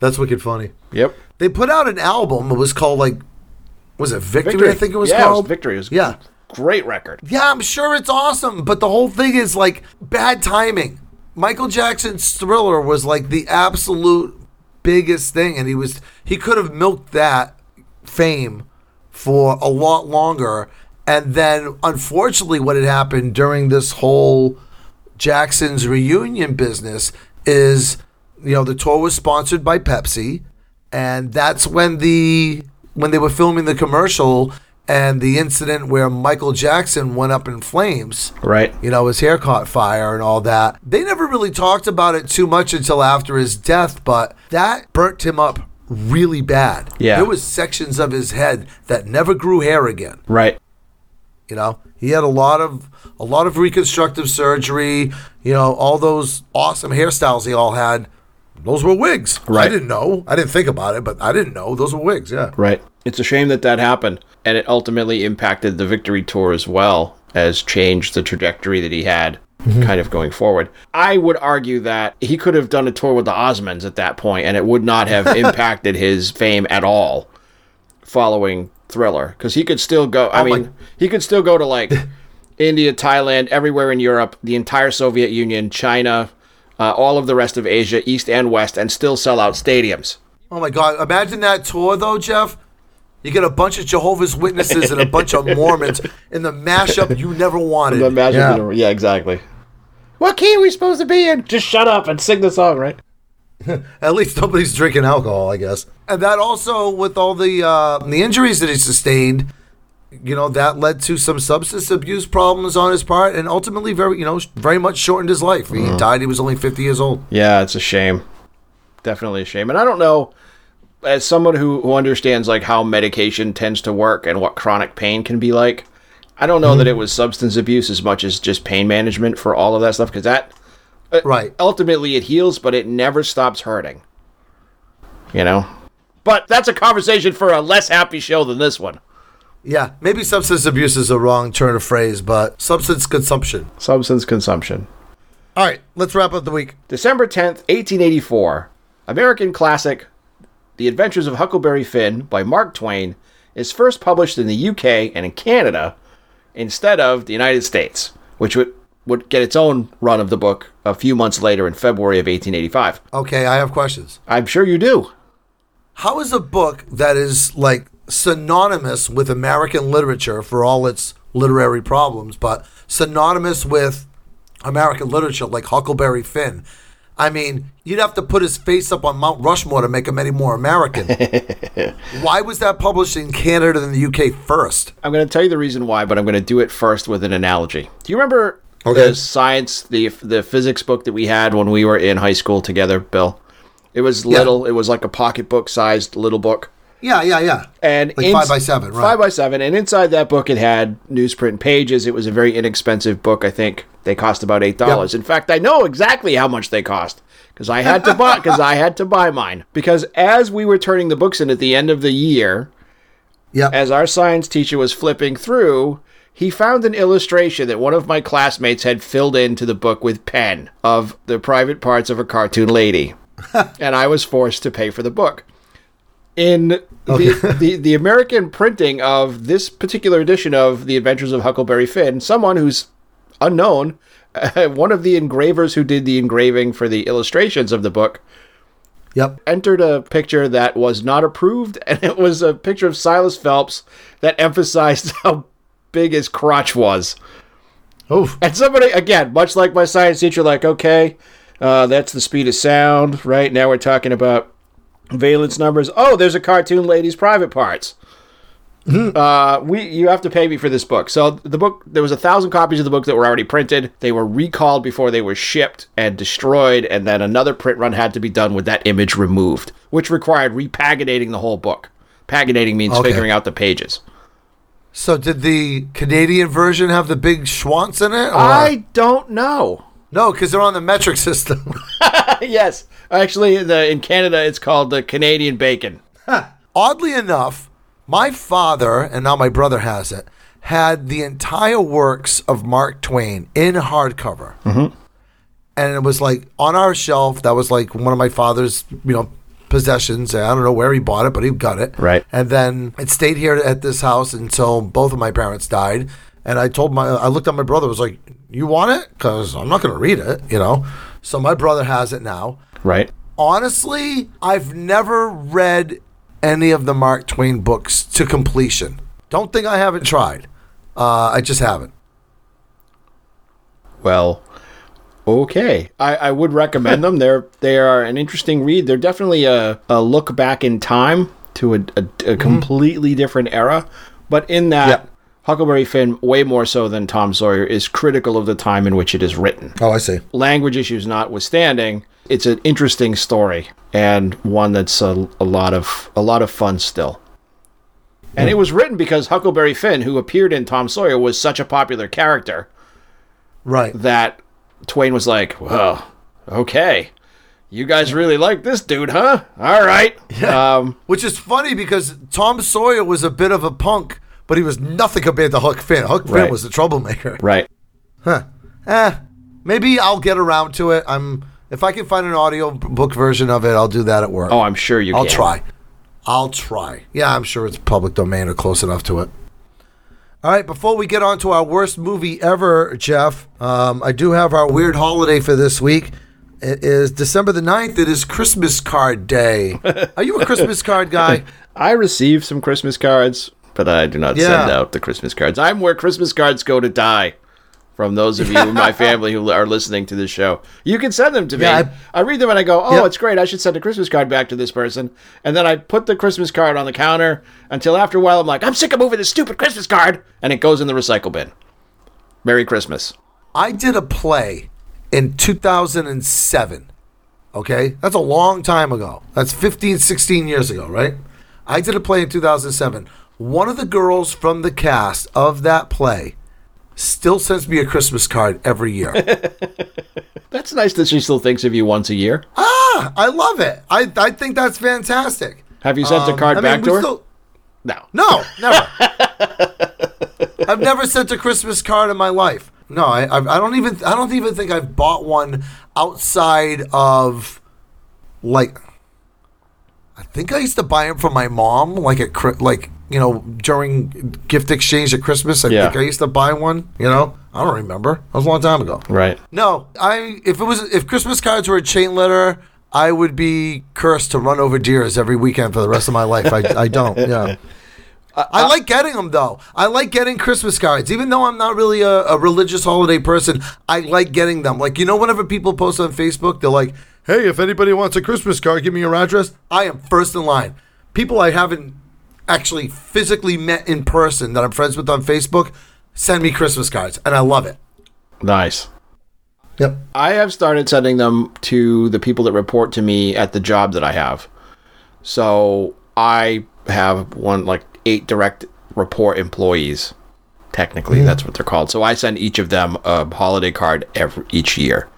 A: That's wicked funny.
C: Yep.
A: They put out an album. It was called like, was it Victory? I think it was
C: yeah,
A: called.
C: Victory. It was
A: Yeah.
C: great record.
A: Yeah, I'm sure it's awesome, but the whole thing is like bad timing. Michael Jackson's Thriller was like the absolute biggest thing, and he was he could have milked that fame for a lot longer And then, unfortunately, what had happened during this whole Jackson's reunion business is, you know, the tour was sponsored by Pepsi, and that's when the when they were filming the commercial and the incident where Michael Jackson went up in flames.
C: Right.
A: You know, his hair caught fire and all that. They never really talked about it too much until after his death, but that burnt him up really bad.
C: Yeah.
A: There was sections of his head that never grew hair again.
C: Right.
A: You know, he had a lot of a lot of reconstructive surgery. You know, all those awesome hairstyles he all had. Those were wigs.
C: Right.
A: I didn't know. I didn't think about it, but I didn't know those were wigs. Yeah.
C: Right. It's a shame that that happened, and it ultimately impacted the victory tour as well as changed the trajectory that he had. Mm-hmm. Kind of going forward, I would argue that he could have done a tour with the Osmonds at that point, and it would not have *laughs* impacted his fame at all following Thriller, because he could still go. I
A: Oh my-
C: mean, he could still go to like *laughs* India, Thailand, everywhere in Europe, the entire Soviet Union, China, uh, all of the rest of Asia, East and West, and still sell out stadiums.
A: Oh my God! Imagine that tour though, Jeff. You get a bunch of Jehovah's Witnesses and a bunch of *laughs* Mormons in the mashup you never wanted.
C: Imagine
A: yeah.
C: yeah. yeah, exactly. What key are we supposed to be in? Just shut up and sing the song, right? *laughs*
A: At least nobody's drinking alcohol, I guess. And that also, with all the uh, the injuries that he sustained, you know, that led to some substance abuse problems on his part, and ultimately, very you know, very much shortened his life. He died. He was only fifty years old.
C: Yeah, it's a shame. Definitely a shame. And I don't know, as someone who, who understands like how medication tends to work and what chronic pain can be like, I don't know that it was substance abuse as much as just pain management for all of that stuff because that Uh,
A: right.
C: ultimately it heals, but it never stops hurting. You know. But that's a conversation for a less happy show than this one.
A: Yeah. Maybe substance abuse is a wrong turn of phrase, but substance consumption.
C: Substance consumption.
A: All right. Let's wrap up the week.
C: December 10th, 1884, American classic The Adventures of Huckleberry Finn by Mark Twain is first published in the UK and in Canada instead of the United States, which would, would get its own run of the book a few months later in February of 1885.
A: Okay. I have questions.
C: I'm sure you do.
A: How is a book that is like synonymous with American literature for all its literary problems, but synonymous with American literature like Huckleberry Finn? I mean, you'd have to put his face up on Mount Rushmore to make him any more American. *laughs* Why was that published in Canada and the UK first?
C: I'm going to tell you the reason why, but I'm going to do it first with an analogy. Do you remember
A: Okay.
C: the science, the the physics book that we had when we were in high school together, Bill? It was little. It was like a pocketbook sized little book.
A: Yeah, yeah, yeah.
C: and
A: Like five by seven, right.
C: Five by seven, and inside that book it had newsprint pages. It was a very inexpensive book. I think they cost about eight dollars. In fact, I know exactly how much they cost because I had to buy because I had to buy mine. Because as we were turning the books in at the end of the year,
A: Yep.
C: as our science teacher was flipping through, he found an illustration that one of my classmates had filled into the book with pen of the private parts of a cartoon lady. *laughs* and I was forced to pay for the book. In the, *laughs* the, the American printing of this particular edition of The Adventures of Huckleberry Finn, someone who's unknown, *laughs* one of the engravers who did the engraving for the illustrations of the book,
A: Yep.
C: entered a picture that was not approved, and it was a picture of Silas Phelps that emphasized how big his crotch was.
A: Oof.
C: And somebody, again, much like my science teacher, like, okay, uh, that's the speed of sound, right? Now we're talking about valence numbers. Oh, there's a cartoon lady's private parts. Uh, we you have to pay me for this book. So the book there was a thousand copies of the book that were already printed. They were recalled before they were shipped and destroyed, and then another print run had to be done with that image removed, which required repaginating the whole book. Paginating means
A: Okay.
C: figuring out the pages.
A: So did the Canadian version have the big schwantz in it? Or?
C: I don't know.
A: no, because they're on the metric system. *laughs*
C: yes, actually, in the in Canada, it's called the Canadian bacon.
A: Oddly enough, my father, and now my brother has it, had the entire works of Mark Twain in hardcover. Mm-hmm. And it was like on our shelf, that was like one of my father's, you know, possessions. I don't know where he bought it, but he got it.
C: Right.
A: And then it stayed here at this house until both of my parents died. And I told my, I looked at my brother, was like, "You want it? Because I'm not going to read it, you know." So my brother has it now.
C: Right.
A: Honestly, I've never read any of the Mark Twain books to completion. Don't think I haven't tried. Uh, I just haven't.
C: Well, okay. I, I would recommend them. They're they are an interesting read. They're definitely a, a look back in time to a, a, a mm-hmm. completely different era. But in that,
A: Yep.
C: Huckleberry Finn, way more so than Tom Sawyer, is critical of the time in which it is written.
A: Oh, I see.
C: Language issues notwithstanding, it's an interesting story and one that's a, a lot of a lot of fun still. And it hmm. was written because Huckleberry Finn, who appeared in Tom Sawyer, was such a popular character
A: Right.
C: that Twain was like, "Well, okay, you guys really like this dude, huh? All right." Um,
A: Which is funny because Tom Sawyer was a bit of a punk, but he was nothing compared to Huck Finn. Huck Finn
C: Right.
A: was the troublemaker.
C: right. Huh.
A: Eh, maybe I'll get around to it. I'm if I can find an audio book version of it, I'll do that at work.
C: Oh, I'm sure you
A: I'll
C: can.
A: try. I'll try. Yeah, I'm sure it's public domain or close enough to it. All right, before we get on to our worst movie ever, Jeff, um, I do have our weird holiday for this week. It is December the 9th. It is Christmas card day. *laughs* Are you a Christmas card guy? *laughs*
C: I receive some Christmas cards, but I do not send out the Christmas cards. I'm where Christmas cards go to die. From those of you in my *laughs* family who are listening to this show, you can send them to me.
A: Yeah,
C: I, read them and I go, "Oh,
A: Yep.
C: it's great! I should send a Christmas card back to this person." And then I put the Christmas card on the counter until after a while I'm like, "I'm sick of moving this stupid Christmas card," and it goes in the recycle bin. Merry Christmas.
A: I did a play in 2007. Okay? That's a long time ago. That's 15, 16 years ago, right? I did a play in 2007. One of the girls from the cast of that play still sends me a Christmas card every year. *laughs*
C: That's nice that she still thinks of you once a year.
A: ah, I love it. I, I think that's fantastic.
C: Have you sent
A: Um,
C: card
A: I mean,
C: back to her?
A: still-
C: no.
A: No, never. *laughs* I've never sent a Christmas card in my life. No, I, I, I don't even. I don't even think I've bought one outside of, like. I think I used to buy them for my mom, like at like you know during gift exchange at Christmas. I
C: Yeah.
A: think I used to buy one. You know, I don't remember. That was a long time ago.
C: Right.
A: No, I if it was if Christmas cards were a chain letter, I would be cursed to run over deers every weekend for the rest of my life. I, I don't. Yeah. *laughs* I like getting them though. I like getting Christmas cards, even though I'm not really a, a religious holiday person. I like getting them. Like you know, whenever people post on Facebook, they're like, "Hey, if anybody wants a Christmas card, give me your address." I am first in line. People I haven't actually physically met in person that I'm friends with on Facebook send me Christmas cards, and I love it.
C: Nice.
A: Yep.
C: I have started sending them to the people that report to me at the job that I have. So I have one like eight direct report employees. Technically, mm-hmm. that's what they're called. So I send each of them a holiday card every each year.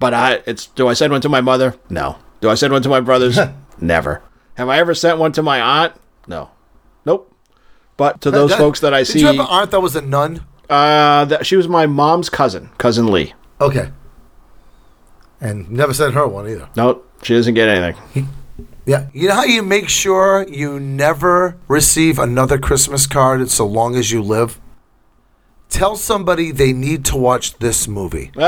C: But I it's do I send one to my mother? No. Do I send one to my brothers? *laughs* Never. Have I ever sent one to my aunt? No. Nope. But to those
A: That-
C: folks that I
A: did
C: see,
A: you have an aunt that was a nun?
C: uh, that she was my mom's cousin, cousin Lee.
A: Okay. And never sent her one either.
C: No, she doesn't get anything. *laughs*
A: Yeah. You know how you make sure you never receive another Christmas card so long as you live? Tell somebody they need to watch this movie. *laughs*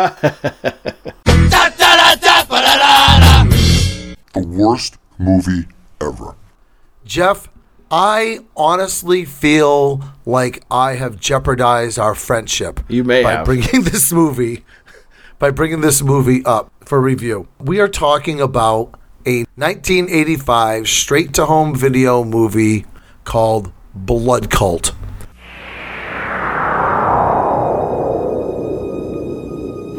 B: The worst movie ever.
A: Jeff, I honestly feel like I have jeopardized our friendship.
C: You may
A: by
C: have.
A: bringing *laughs* this movie by bringing this movie up for review. We are talking about a 1985 straight to home video movie called Blood Cult.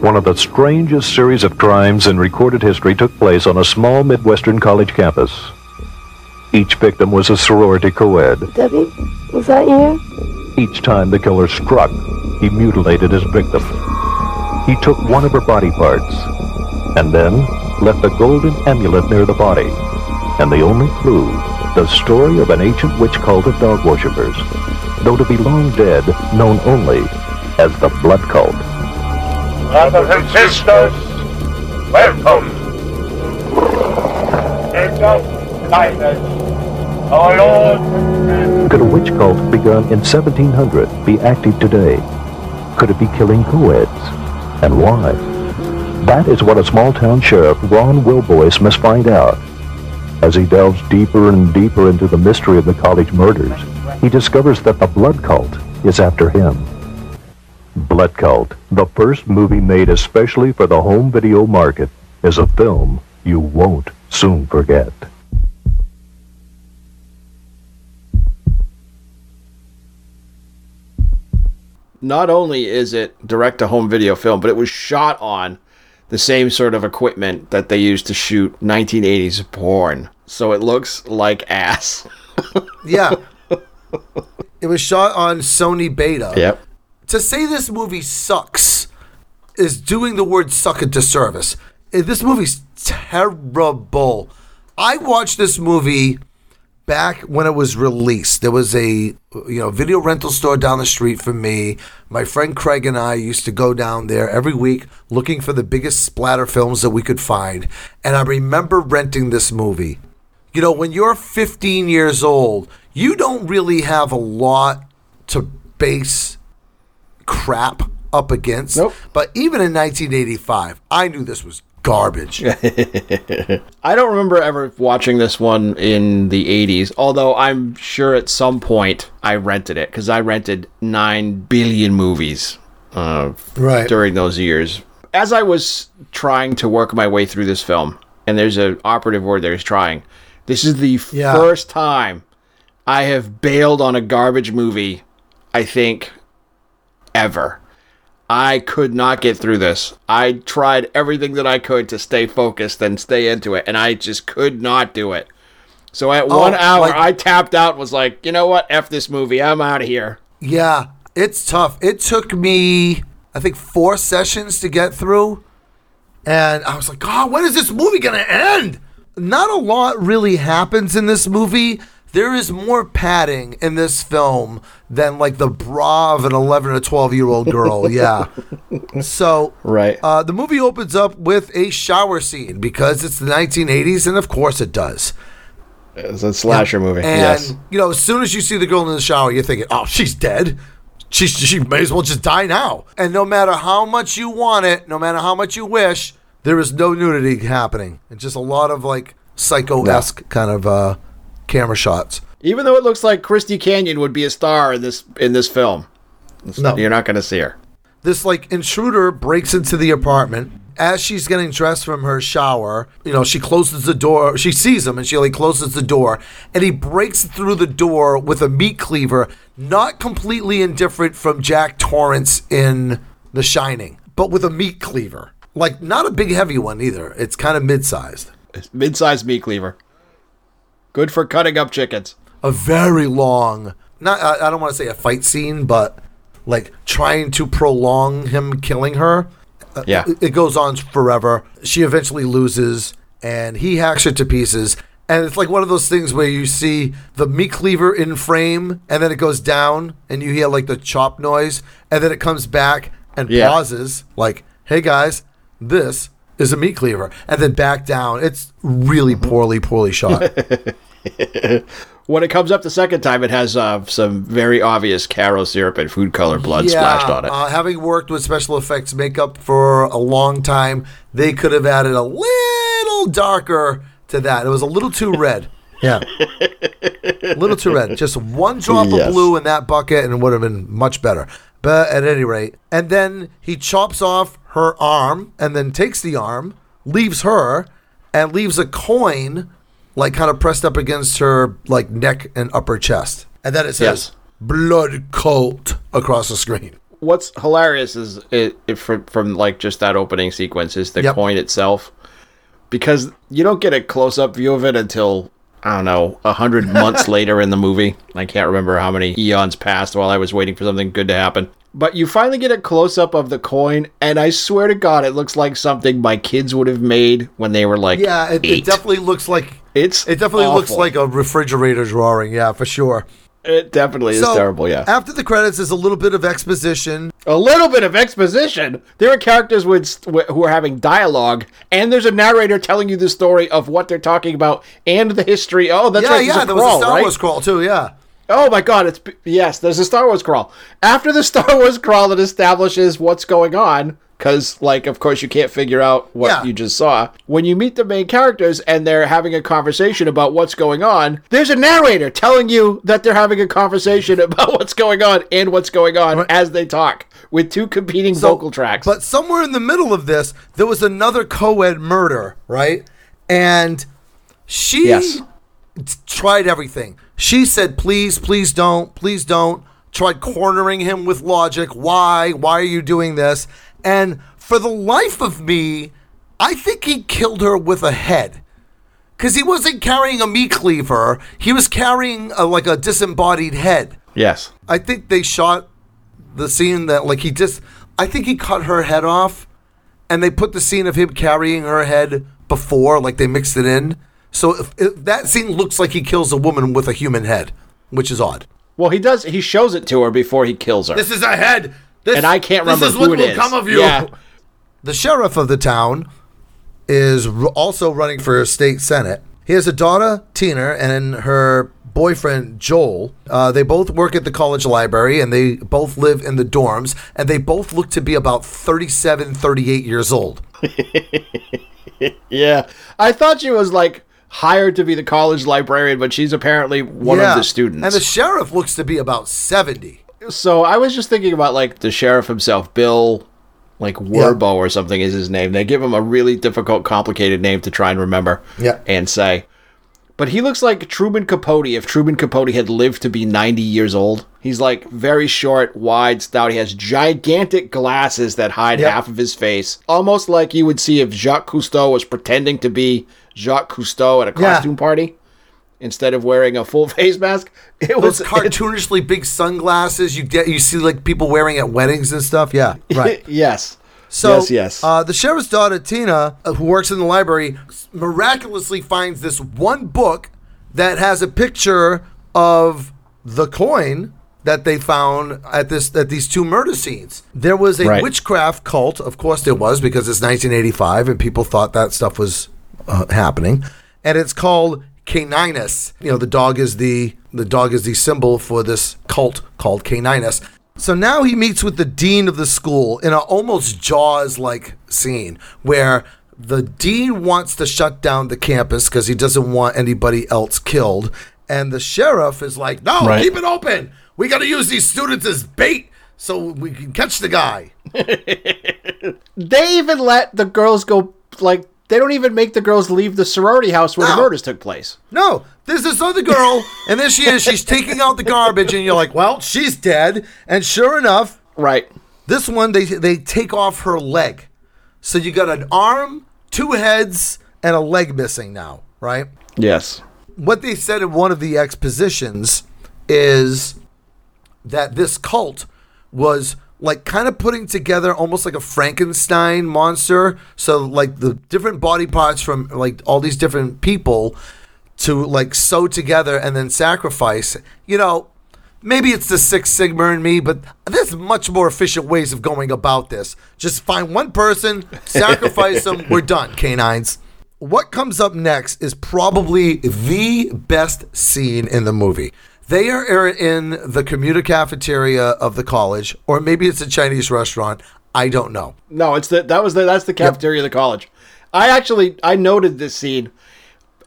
D: One of the strangest series of crimes in recorded history took place on a small Midwestern college campus. Each victim was a sorority co-ed.
E: Debbie, was that you?
D: Each time the killer struck, he mutilated his victim. He took one of her body parts and then left a golden amulet near the body. And the only clue, the story of an ancient witch cult of dog worshippers, though to be long dead, known only as the Blood Cult.
F: Brothers and sisters, welcome. Angels, guide us. Our Lord,
D: Could a witch cult begun in 1700 be active today? Could it be killing co-eds? And why? That is what a small-town sheriff, Ron Wilboyce, must find out. As he delves deeper and deeper into the mystery of the college murders, he discovers that the blood cult is after him. Blood Cult, the first movie made especially for the home video market, is a film you won't soon forget.
C: Not only is it direct to home video film, but it was shot on the same sort of equipment that they used to shoot 1980s porn. So it looks like ass. *laughs*
A: Yeah. it was shot on Sony Beta.
C: Yep.
A: To say this movie sucks is doing the word suck a disservice. Eh, This movie's terrible. I watched this movie back when it was released. There was a you know video rental store down the street from me. My friend Craig and I used to go down there every week looking for the biggest splatter films that we could find. And I remember renting this movie. You know, when you're 15 years old, you don't really have a lot to base crap up against.
C: Nope.
A: But even in 1985, I knew this was garbage. *laughs*
C: I don't remember ever watching this one in the 80s, although I'm sure at some point I rented it because I rented 9 billion movies uh,
A: Right.
C: during those years. As I was trying to work my way through this film, and there's an operative word there is trying, this is the
A: Yeah.
C: first time I have bailed on a garbage movie, I think, ever. I could not get through this. I tried everything that I could to stay focused and stay into it, and I just could not do it. So at oh, one hour,
A: like-
C: I tapped out. Was like, you know what? F this movie. I'm out of here.
A: Yeah, it's tough. It took me, I think, four sessions to get through. And I was like, God, when is this movie going to end? Not a lot really happens in this movie. There is more padding in this film than like the bra of an 11 or 12 year old girl. *laughs* Yeah. So,
C: Right.
A: uh, the movie opens up with a shower scene because it's the 1980s, and of course it does.
C: It's a slasher movie.
A: And
C: yes.
A: you know, as soon as you see the girl in the shower, you're thinking, "Oh, she's dead. She she may as well just die now." And no matter how much you want it, no matter how much you wish, there is no nudity happening. It's just a lot of like psycho esque kind of uh, camera shots.
C: Even though it looks like Christy Canyon would be a star in this in this film,
A: No,
C: you're not going to see her.
A: this like intruder breaks into the apartment. As she's getting dressed from her shower you know she closes the door she sees him and she like closes the door. And he breaks through the door with a meat cleaver not completely indifferent from jack torrance in the shining but with a meat cleaver. Like not a big heavy one either. It's kind of mid-sized.
C: Mid-sized meat cleaver. Good for cutting up chickens.
A: a very long not I, I don't want to say a fight scene but like trying to prolong him killing her Uh,
C: Yeah.
A: it, it goes on forever she eventually loses and he hacks her to pieces and it's like one of those things where you see the meat cleaver in frame and then it goes down and you hear like the chop noise and then it comes back and
C: Yeah.
A: pauses like hey guys this is a meat cleaver and then back down it's really
C: Mm-hmm.
A: poorly poorly shot *laughs*
C: When it comes up the second time, it has uh, some very obvious Karo syrup and food color blood splashed on it.
A: Uh, having worked with special effects makeup for a long time, they could have added a little darker to that. It was a little too red. *laughs* Yeah. a little too red. Just one drop
C: Yes.
A: of blue in that bucket and it would have been much better. But at any rate, and then he chops off her arm and then takes the arm, leaves her, and leaves a coin like kind of pressed up against her like neck and upper chest. And then it says
C: Yes.
A: blood cult across the screen.
C: What's hilarious is it, it from, from like just that opening sequence is the
A: Yep.
C: coin itself, because you don't get a close up view of it until I don't know a hundred *laughs* months later in the movie. I can't remember how many eons passed while I was waiting for something good to happen. But you finally get a close up of the coin, and I swear to God, it looks like something my kids would have made when they were like
A: Yeah, it, it definitely looks like
C: It's
A: it definitely looks like a refrigerator drawing. Yeah, for sure.
C: It definitely is
A: So,
C: terrible, yeah.
A: After the credits is a little bit of exposition.
C: a little bit of exposition. There are characters with who are having dialogue, and there's a narrator telling you the story of what they're talking about and the history. Oh, that's
A: yeah,
C: right.
A: yeah,
C: a
A: there was a Star
C: right?
A: Wars crawl too. Yeah,
C: Oh my God! It's yes. There's a Star Wars crawl. After the *laughs* Star Wars crawl that establishes what's going on, because, like, of course, you can't figure out what
A: Yeah.
C: you just saw. When you meet the main characters and they're having a conversation about what's going on, there's a narrator telling you that they're having a conversation *laughs* about what's going on and what's going on as they talk with two competing
A: So-
C: vocal tracks.
A: But somewhere in the middle of this, there was another co-ed murder, right? And she
C: Yes.
A: tried everything. She said, "Please, please don't, please don't." Tried cornering him with logic. Why? Why are you doing this? And for the life of me, I think he killed her with a head. Because he wasn't carrying a meat cleaver. He was carrying a, like a disembodied head.
C: yes.
A: I think they shot the scene that like he just I think he cut her head off and they put the scene of him carrying her head before like they mixed it in. So if, if that scene looks like he kills a woman with a human head, which is odd.
C: Well, he does. He shows it to her before he kills her.
A: This is a head. This,
C: and I can't remember
A: this is
C: who
A: what
C: it
A: will
C: is.
A: come of you.
C: Yeah.
A: The sheriff of the town is also running for state senate. He has a daughter, Tina, and her boyfriend, Joel. Uh, they both work at the college library and they both live in the dorms, and they both look to be about 37, 38 years old. *laughs*
C: Yeah. I thought she was like hired to be the college librarian, but she's apparently one
A: Yeah.
C: of the students.
A: And the sheriff looks to be about 70.
C: so I was just thinking about like the sheriff himself, Bill, like Werbo or something is his name. They give him a really difficult, complicated name to try and remember
A: Yeah.
C: and say. But he looks like Truman Capote if Truman Capote had lived to be 90 years old. He's like very short, wide, stout. He has gigantic glasses that hide
A: Yep.
C: half of his face. Almost like you would see if Jacques Cousteau was pretending to be Jacques Cousteau at a
A: Yeah.
C: costume party instead of wearing a full *laughs* face mask. It
A: Those
C: was
A: cartoonishly big sunglasses you get, you see like people wearing at weddings and stuff. Yeah, *laughs* right.
C: yes.
A: So,
C: yes, yes.
A: Uh, the sheriff's daughter, Tina, uh, who works in the library, miraculously finds this one book that has a picture of the coin that they found at this at these two murder scenes. There was a
C: Right.
A: witchcraft cult, of course there was, because it's 1985 and people thought that stuff was uh, happening, and it's called Caninus. You know, the dog is the the dog is the symbol for this cult called Caninus. So now he meets with the dean of the school in a almost Jaws like scene where the dean wants to shut down the campus because he doesn't want anybody else killed. And the sheriff is like, no,
C: Right.
A: keep it open. We got to use these students as bait so we can catch the guy. *laughs*
C: They even let the girls go, like, they don't even make the girls leave the sorority house where
A: No.
C: the murders took place.
A: No, there's this other girl, and there she is. She's taking out the garbage, and you're like, well, she's dead. And sure enough,
C: Right.
A: This one they they take off her leg. So you got an arm, two heads, and a leg missing now, right?
C: Yes.
A: What they said in one of the expositions is that this cult was like kind of putting together almost like a Frankenstein monster. So like the different body parts from like all these different people to like sew together and then sacrifice. You know, maybe it's the Six Sigma in me, but there's much more efficient ways of going about this. Just find one person, *laughs* sacrifice them, we're done, canines. What comes up next is probably the best scene in the movie. They are er, in the commuter cafeteria of the college, or maybe it's a Chinese restaurant. I don't know.
C: No, it's the that was the that's the cafeteria of the college. I actually I noted this scene,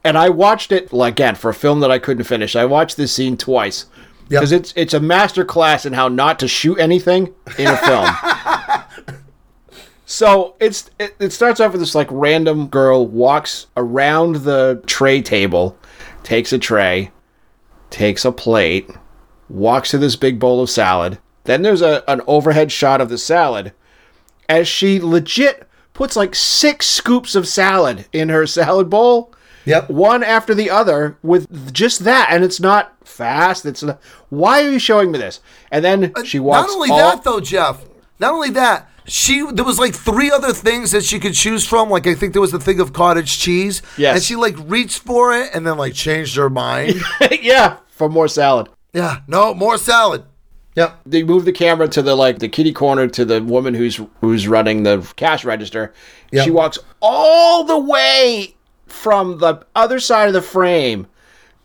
C: and I watched it again for a film that I couldn't finish. I watched this scene twice
A: Yep.
C: because it's it's a master class in how not to shoot anything in a film. *laughs* so it's it, it starts off with this like random girl walks around the tray table, takes a tray, takes a plate, walks to this big bowl of salad. Then there's a, an overhead shot of the salad as she legit puts like six scoops of salad in her salad bowl.
A: Yep.
C: One after the other with just that. And it's not fast. It's not, why are you showing me this? And then she walks.
A: Uh, Not only
C: all-
A: that, though, Jeff. Not only that, she there was like three other things that she could choose from. Like I think there was the thing of cottage cheese.
C: Yes.
A: And she like reached for it and then like changed her mind. *laughs*
C: yeah, for more salad.
A: yeah. No more salad. Yep.
C: they move the camera to the like the kitty corner to the woman who's who's running the cash register.
A: Yep.
C: She walks all the way from the other side of the frame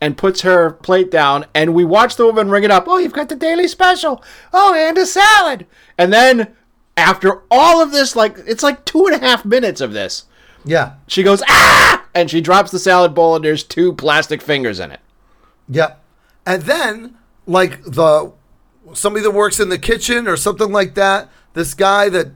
C: and puts her plate down and we watch the woman ring it up. Oh, you've got the daily special. Oh, and a salad. And then after all of this, like it's like two and a half minutes of this,
A: Yeah.
C: she goes ah, and she drops the salad bowl, and there's two plastic fingers in it.
A: Yep. And then, like the somebody that works in the kitchen or something like that, this guy that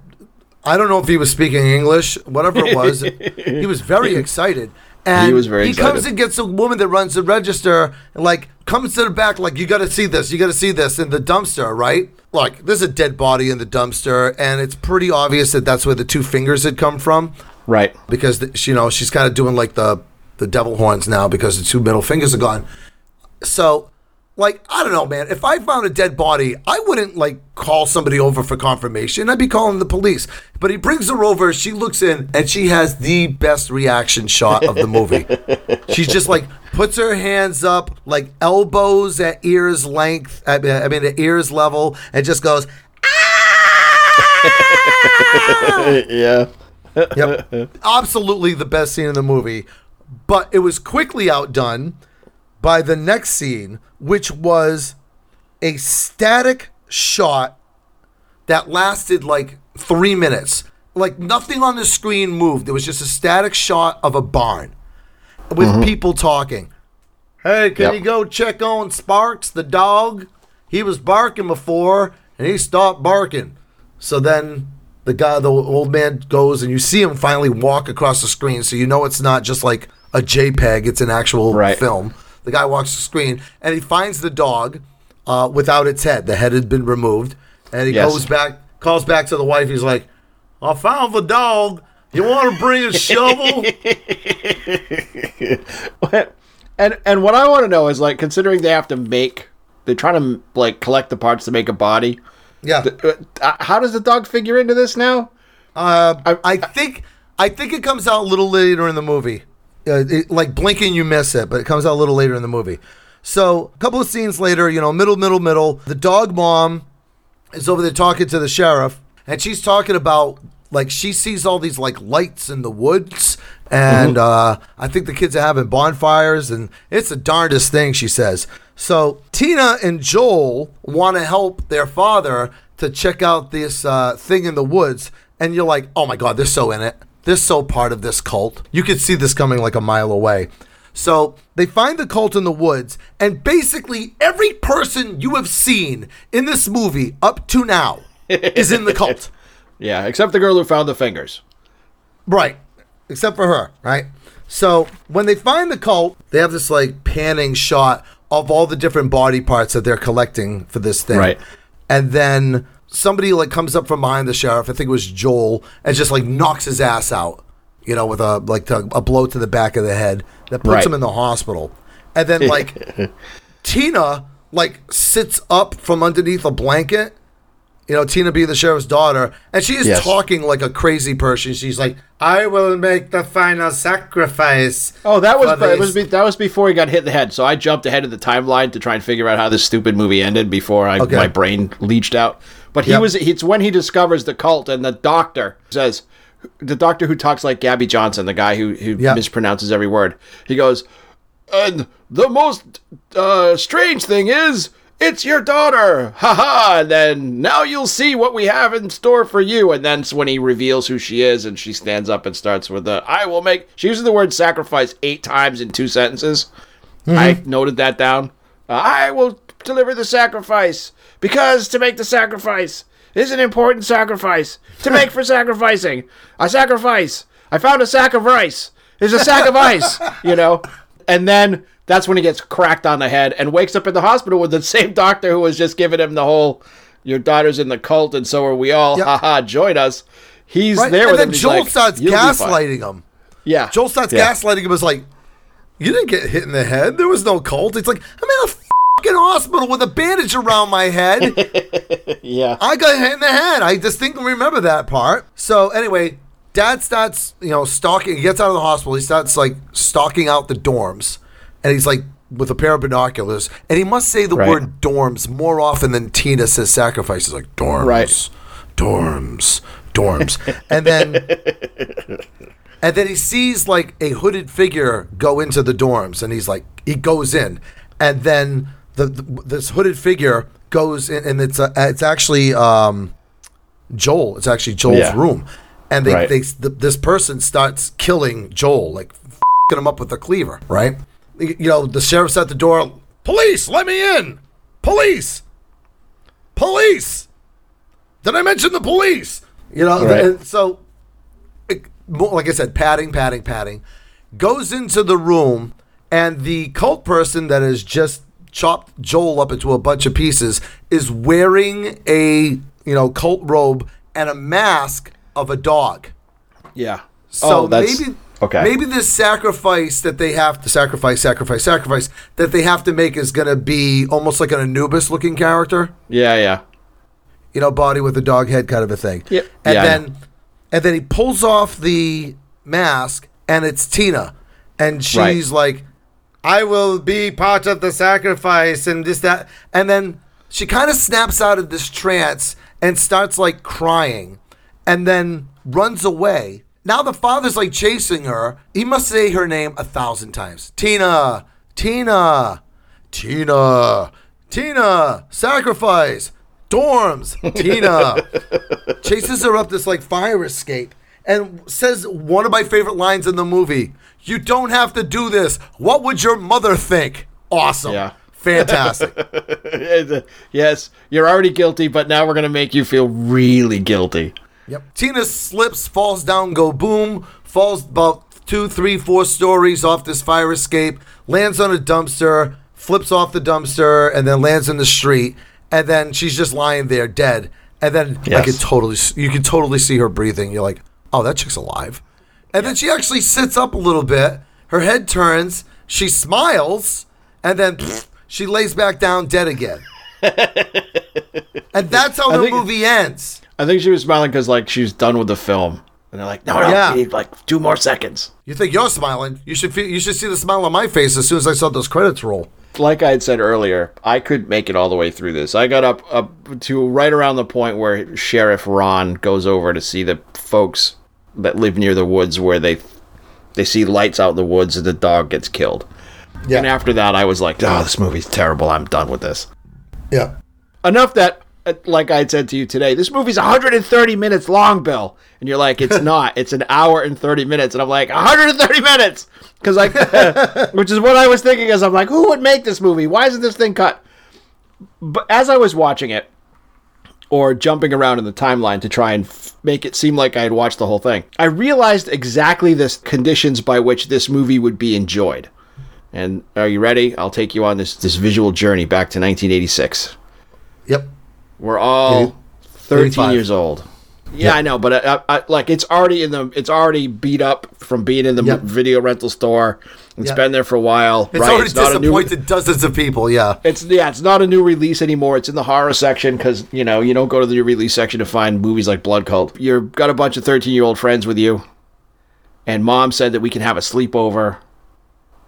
A: I don't know if he was speaking English, whatever it was, *laughs* he was very excited. And
C: He was very
A: He comes and gets a woman that runs the register, and like comes to the back, like you got to see this, you got to see this in the dumpster, right? Like there's a dead body in the dumpster, and it's pretty obvious that that's where the two fingers had come from
C: Right.
A: because th- you know she's kind of doing like the the devil horns now because the two middle fingers are gone. So, like I don't know, man. If I found a dead body, I wouldn't like call somebody over for confirmation. I'd be calling the police. But he brings her over. She looks in, and she has the best reaction shot of the movie. *laughs* She's just like puts her hands up, like elbows at ears length. I mean, I mean at ears level, and just goes. *laughs*
C: Yeah.
A: Yep. Absolutely the best scene in the movie. But it was quickly outdone by the next scene, which was a static shot that lasted like three minutes. Like nothing on the screen moved. It was just a static shot of a barn with mm-hmm. people talking. Hey, can
C: Yep.
A: you go check on Sparks, the dog? He was barking before and he stopped barking. So then the guy, the old man goes and you see him finally walk across the screen. So you know it's not just like a JPEG, it's an actual
C: Right.
A: film. The guy walks the screen and he finds the dog uh, without its head. The head had been removed. And he
C: Yes.
A: goes back, calls back to the wife. He's like, I found the dog. You want to bring a shovel? *laughs*
C: and and what I want to know is like considering they have to make they're trying to like collect the parts to make a body.
A: yeah.
C: Uh, how does the dog figure into this now?
A: Uh, I, think I think it comes out a little later in the movie. Uh, it, like blinking, you miss it, but it comes out a little later in the movie. So a couple of scenes later, you know, middle, middle, middle. The dog mom is over there talking to the sheriff, and she's talking about like she sees all these like lights in the woods, and uh, I think the kids are having bonfires, and it's the darndest thing. She says. So Tina and Joel want to help their father to check out this uh, thing in the woods, and you're like, oh my god, they're so in it. They're so part of this cult. You could see this coming like a mile away. So they find the cult in the woods, and basically every person you have seen in this movie up to now is in the *laughs* cult.
C: Yeah, except the girl who found the fingers.
A: Right. Except for her, right? So when they find the cult, they have this like panning shot of all the different body parts that they're collecting for this thing.
C: Right.
A: And then somebody like comes up from behind the sheriff, I think it was Joel, and just like knocks his ass out, you know, with a like to, a blow to the back of the head that puts
C: Right.
A: him in the hospital. And then like *laughs* Tina like sits up from underneath a blanket. You know, Tina being the sheriff's daughter, and she is
C: Yes.
A: talking like a crazy person. She's like, "I will make the final sacrifice."
C: Oh, that was
A: for
C: it was be, that was before he got hit in the head. So I jumped ahead of the timeline to try and figure out how this stupid movie ended before I,
A: Okay.
C: my brain leached out. But he
A: Yep.
C: was it's when he discovers the cult and the doctor says the doctor who talks like Gabby Johnson, the guy who who
A: Yep.
C: mispronounces every word. He goes, and the most uh, strange thing is. It's your daughter! Ha ha! And then now you'll see what we have in store for you. And then when he reveals who she is and she stands up and starts with the I will make she uses the word sacrifice eight times in two sentences. I noted that down. Uh, I will deliver the sacrifice because to make the sacrifice is an important sacrifice to make for sacrificing. A sacrifice. I found a sack of rice. There's a sack of ice, you know. And then that's when he gets cracked on the head and wakes up in the hospital with the same doctor who was just giving him the whole "your daughter's in the cult and so are we all."
A: Yep.
C: Haha, join us. He's
A: Right?
C: there
A: and
C: with
A: then
C: him.
A: Joel
C: like,
A: starts
C: "You'll be fine."
A: gaslighting him.
C: Yeah,
A: Joel starts
C: Yeah.
A: gaslighting him. Is like, "You didn't get hit in the head. There was no cult." It's like I'm in a fucking hospital with a bandage around my head. *laughs*
C: Yeah,
A: I got hit in the head. I distinctly remember that part. So anyway, dad starts, you know, stalking. He gets out of the hospital. He starts like stalking out the dorms, and he's like with a pair of binoculars, and he must say the
C: Right.
A: word dorms more often than Tina says sacrifice. He's like dorms,
C: Right.
A: dorms, dorms, and then. *laughs* And then he sees like a hooded figure go into the dorms, and he's like, he goes in, and then the, the this hooded figure goes in, and it's a, it's actually um, Joel. It's actually Joel's
C: Yeah.
A: room, and they,
C: Right.
A: they th- this person starts killing Joel, like f***ing him up with a cleaver. Right? You know, the sheriff's at the door. Police, let me in. Police. Police. Did I mention the police? You know,
C: Right.
A: and so it- like I said, padding, padding, padding, goes into the room, and the cult person that has just chopped Joel up into a bunch of pieces is wearing a you know cult robe and a mask of a dog.
C: Yeah.
A: So
C: oh, that's
A: maybe
C: okay.
A: maybe this sacrifice that they have to sacrifice, sacrifice, sacrifice that they have to make is going to be almost like an Anubis looking character
C: Yeah, yeah.
A: you know, body with a dog head kind of a thing.
C: Yep.
A: And
C: Yeah,
A: then and then he pulls off the mask and it's Tina. And she's like, I will be part of the sacrifice and this, that. And then she kind of snaps out of this trance and starts like crying and then runs away. Now the father's like chasing her. He must say her name a thousand times. Tina, Tina, Tina, Tina, sacrifice, dorms, Tina. *laughs* Chases her up this like fire escape and says one of my favorite lines in the movie. You don't have to do this. What would your mother think? Awesome.
C: Yeah.
A: Fantastic. *laughs*
C: yes, you're already guilty, but now we're gonna make you feel really guilty.
A: Yep. Tina slips, falls down, go boom, falls about two, three, four stories off this fire escape, lands on a dumpster, flips off the dumpster, and then lands in the street. And then she's just lying there dead. And then I
C: Yes.
A: could totally, you can totally see her breathing. You're like, oh, that chick's alive. And then she actually sits up a little bit. Her head turns. She smiles, and then she lays back down dead again. *laughs* and that's how the
C: think-
A: movie ends.
C: I think she was smiling because like she's done with the film, and they're like, no, no,
A: Yeah.
C: need like two more seconds.
A: You think you're smiling? You should feel, you should see the smile on my face as soon as I saw those credits roll.
C: Like I had said earlier, I could make it all the way through this. I got up up to right around the point where Sheriff Ron goes over to see the folks that live near the woods where they they see lights out in the woods and the dog gets killed.
A: Yeah.
C: And after that, I was like, oh, this movie's terrible. I'm done with this.
A: Yeah.
C: enough that uh, like I had said to you today, this movie's 130 minutes long, Bill. And you're like, it's *laughs* not. It's an hour and 30 minutes. And I'm like, 130 minutes. Because like, *laughs* *laughs* which is what I was thinking as I'm like, who would make this movie? Why isn't this thing cut? But as I was watching it, or jumping around in the timeline to try and f- make it seem like I had watched the whole thing, I realized exactly the conditions by which this movie would be enjoyed. And are you ready? I'll take you on this this visual journey back to 1986.
A: Yep.
C: We're all 13
A: 85.
C: years old. Yeah, I know, but I, I, I, like it's already in the it's already beat up from being in the
A: Yep.
C: video rental store. It's
A: Yep.
C: been there for a while.
A: It's
C: right?
A: already
C: not a new.
A: disappointed dozens of people. Yeah.
C: It's yeah, it's not a new release anymore. It's in the horror section because you know you don't go to the new release section to find movies like Blood Cult. You've got a bunch of thirteen year old friends with you, and Mom said that we can have a sleepover,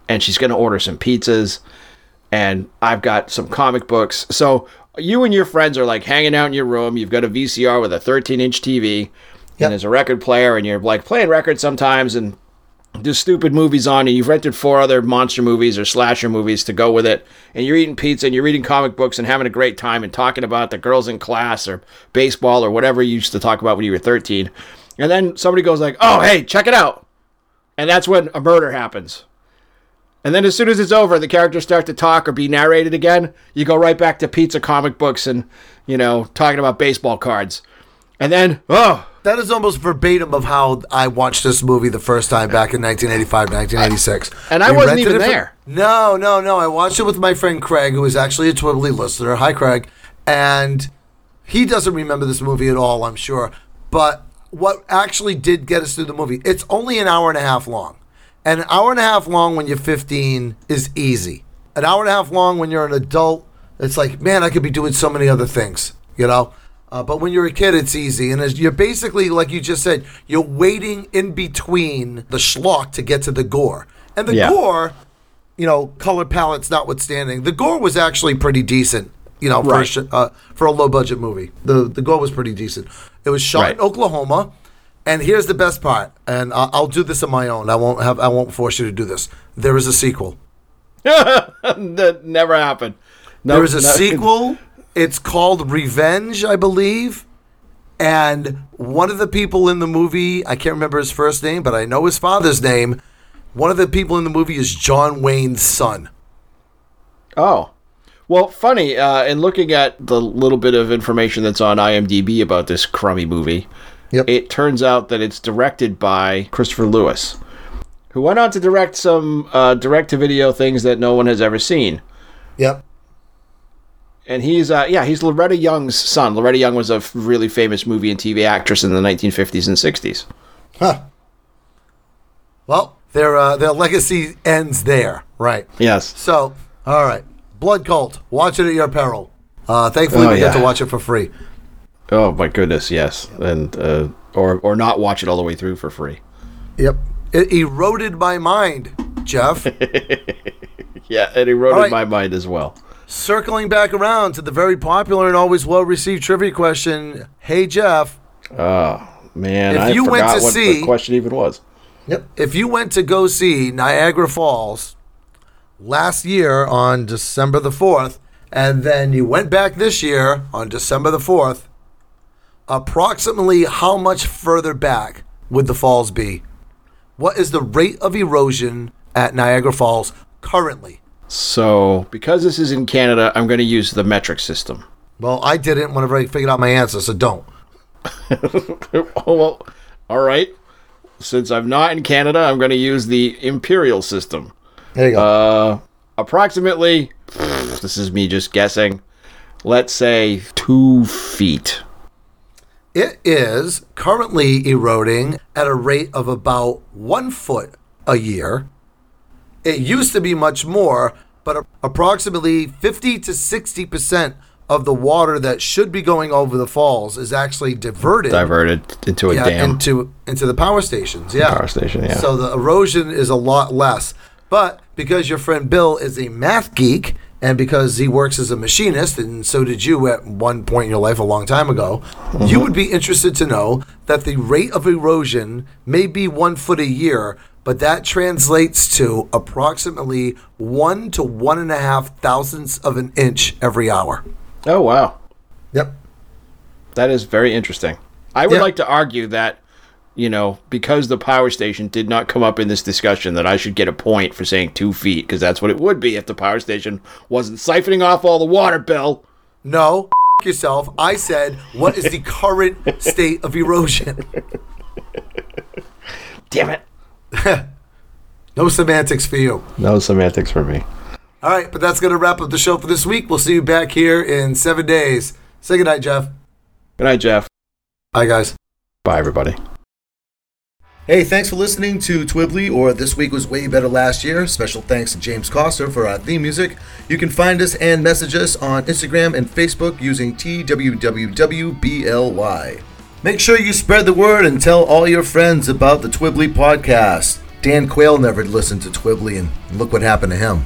C: and she's going to order some pizzas, and I've got some comic books. So you and your friends are like hanging out in your room. You've got a VCR with a thirteen inch TV,
A: Yep.
C: and there's a record player, and you're like playing records sometimes, and there's stupid movies on, and you've rented four other monster movies or slasher movies to go with it, and you're eating pizza and you're reading comic books and having a great time and talking about the girls in class or baseball or whatever you used to talk about when you were 13. And then somebody goes like, "Oh, hey, check it out," and that's when a murder happens. And then as soon as it's over, the characters start to talk or be narrated again. You go right back to pizza, comic books, and you know talking about baseball cards. And then, oh,
A: That is almost verbatim of how I watched this movie the first time back in 1985, 1986.
C: And I
A: We
C: wasn't even
A: it for-
C: there.
A: no, no, no. I watched it with my friend Craig, who is actually a Twibbly listener. Hi, Craig. And he doesn't remember this movie at all, I'm sure. But what actually did get us through the movie, it's only an hour and a half long. And an hour and a half long when you're 15 is easy. An hour and a half long when you're an adult, it's like, man, I could be doing so many other things, you know? Uh, but when you're a kid, it's easy. And as you're basically, like you just said, you're waiting in between the schlock to get to the gore. And the
C: Yeah.
A: gore, you know, color palettes notwithstanding, the gore was actually pretty decent. You know, for, a, uh, for a low budget movie, the the gore was pretty decent. It was shot in Oklahoma, and here's the best part. And I'll, I'll do this on my own. I won't have. I won't force you to do this. There is a sequel. *laughs*
C: that never happened. No,
A: There is a
C: no-
A: sequel. *laughs* It's called Revenge, I believe. And one of the people in the movie, I can't remember his first name, but I know his father's name. One of the people in the movie is John Wayne's son.
C: Oh. Well, funny, uh, in looking at the little bit of information that's on IMDb about this crummy movie,
A: Yep.
C: it turns out that it's directed by Christopher Lewis, who went on to direct some uh, direct to video things that no one has ever seen.
A: Yep.
C: And he's, uh, yeah, he's Loretta Young's son. Loretta Young was a really famous movie and TV actress in the 1950s and 60s.
A: Huh. Well, their uh, their legacy ends there, right?
C: Yes.
A: So, all right, Blood Cult. Watch it at your peril. Uh, thankfully,
C: Oh,
A: we get to watch it for free.
C: Oh my goodness, yes, and uh, or or not watch it all the way through for free.
A: Yep. It eroded my mind, Jeff. *laughs*
C: Yeah, it eroded
A: right.
C: my mind as well.
A: Circling back around to the very popular and always well received trivia question. Hey, Jeff.
C: Oh man,
A: If
C: I
A: you went to
C: what
A: see-
C: the question even was.
A: Yep. If you went to go see Niagara Falls last year on December the 4th, and then you went back this year on December the 4th, approximately how much further back would the falls be? What is the rate of erosion at Niagara Falls currently?
C: So, because this is in Canada, I'm going to use the metric system.
A: Well, I didn't whenever I figured out my answer, so don't. *laughs*
C: oh, well, all right. Since I'm not in Canada, I'm going to use the imperial system.
A: There you go.
C: Uh, approximately, this is me just guessing. Let's say two feet.
A: It is currently eroding at a rate of about one foot a year. It used to be much more, but approximately 50 to 60% of the water that should be going over the falls is actually diverted
C: Diverted into a
A: yeah,
C: dam.
A: into into the power stations. Yeah.
C: Power station, yeah.
A: So the erosion is a lot less. But because your friend Bill is a math geek and because he works as a machinist and so did you at one point in your life a long time ago,
C: Mm-hmm.
A: you would be interested to know that the rate of erosion may be 1 foot a year, but that translates to approximately 1 to one and a half thousandths of an inch every hour.
C: oh, wow.
A: Yep.
C: That is very interesting. I would
A: Yeah.
C: like to argue that, you know, because the power station did not come up in this discussion, that I should get a point for saying two feet, because that's what it would be if the power station wasn't siphoning off all the water, Bill.
A: No, yourself. I said, what is the current state of erosion? *laughs*
C: Damn it. *laughs*
A: No semantics for you.
C: No semantics for me.
A: All right, but that's going to wrap up the show for this week. We'll see you back here in seven days. Say goodnight, Jeff.
C: Good night, Jeff.
A: Bye, guys.
C: Bye, everybody.
A: Hey, thanks for listening to Twibbly or This Week Was Way Better Last Year. Special thanks to James Coster for uh, our theme music. You can find us and message us on Instagram and Facebook using TWWWBLY. Make sure you spread the word and tell all your friends about the Twibbly podcast. Dan Quayle never listened to Twibbly, and look what happened to him.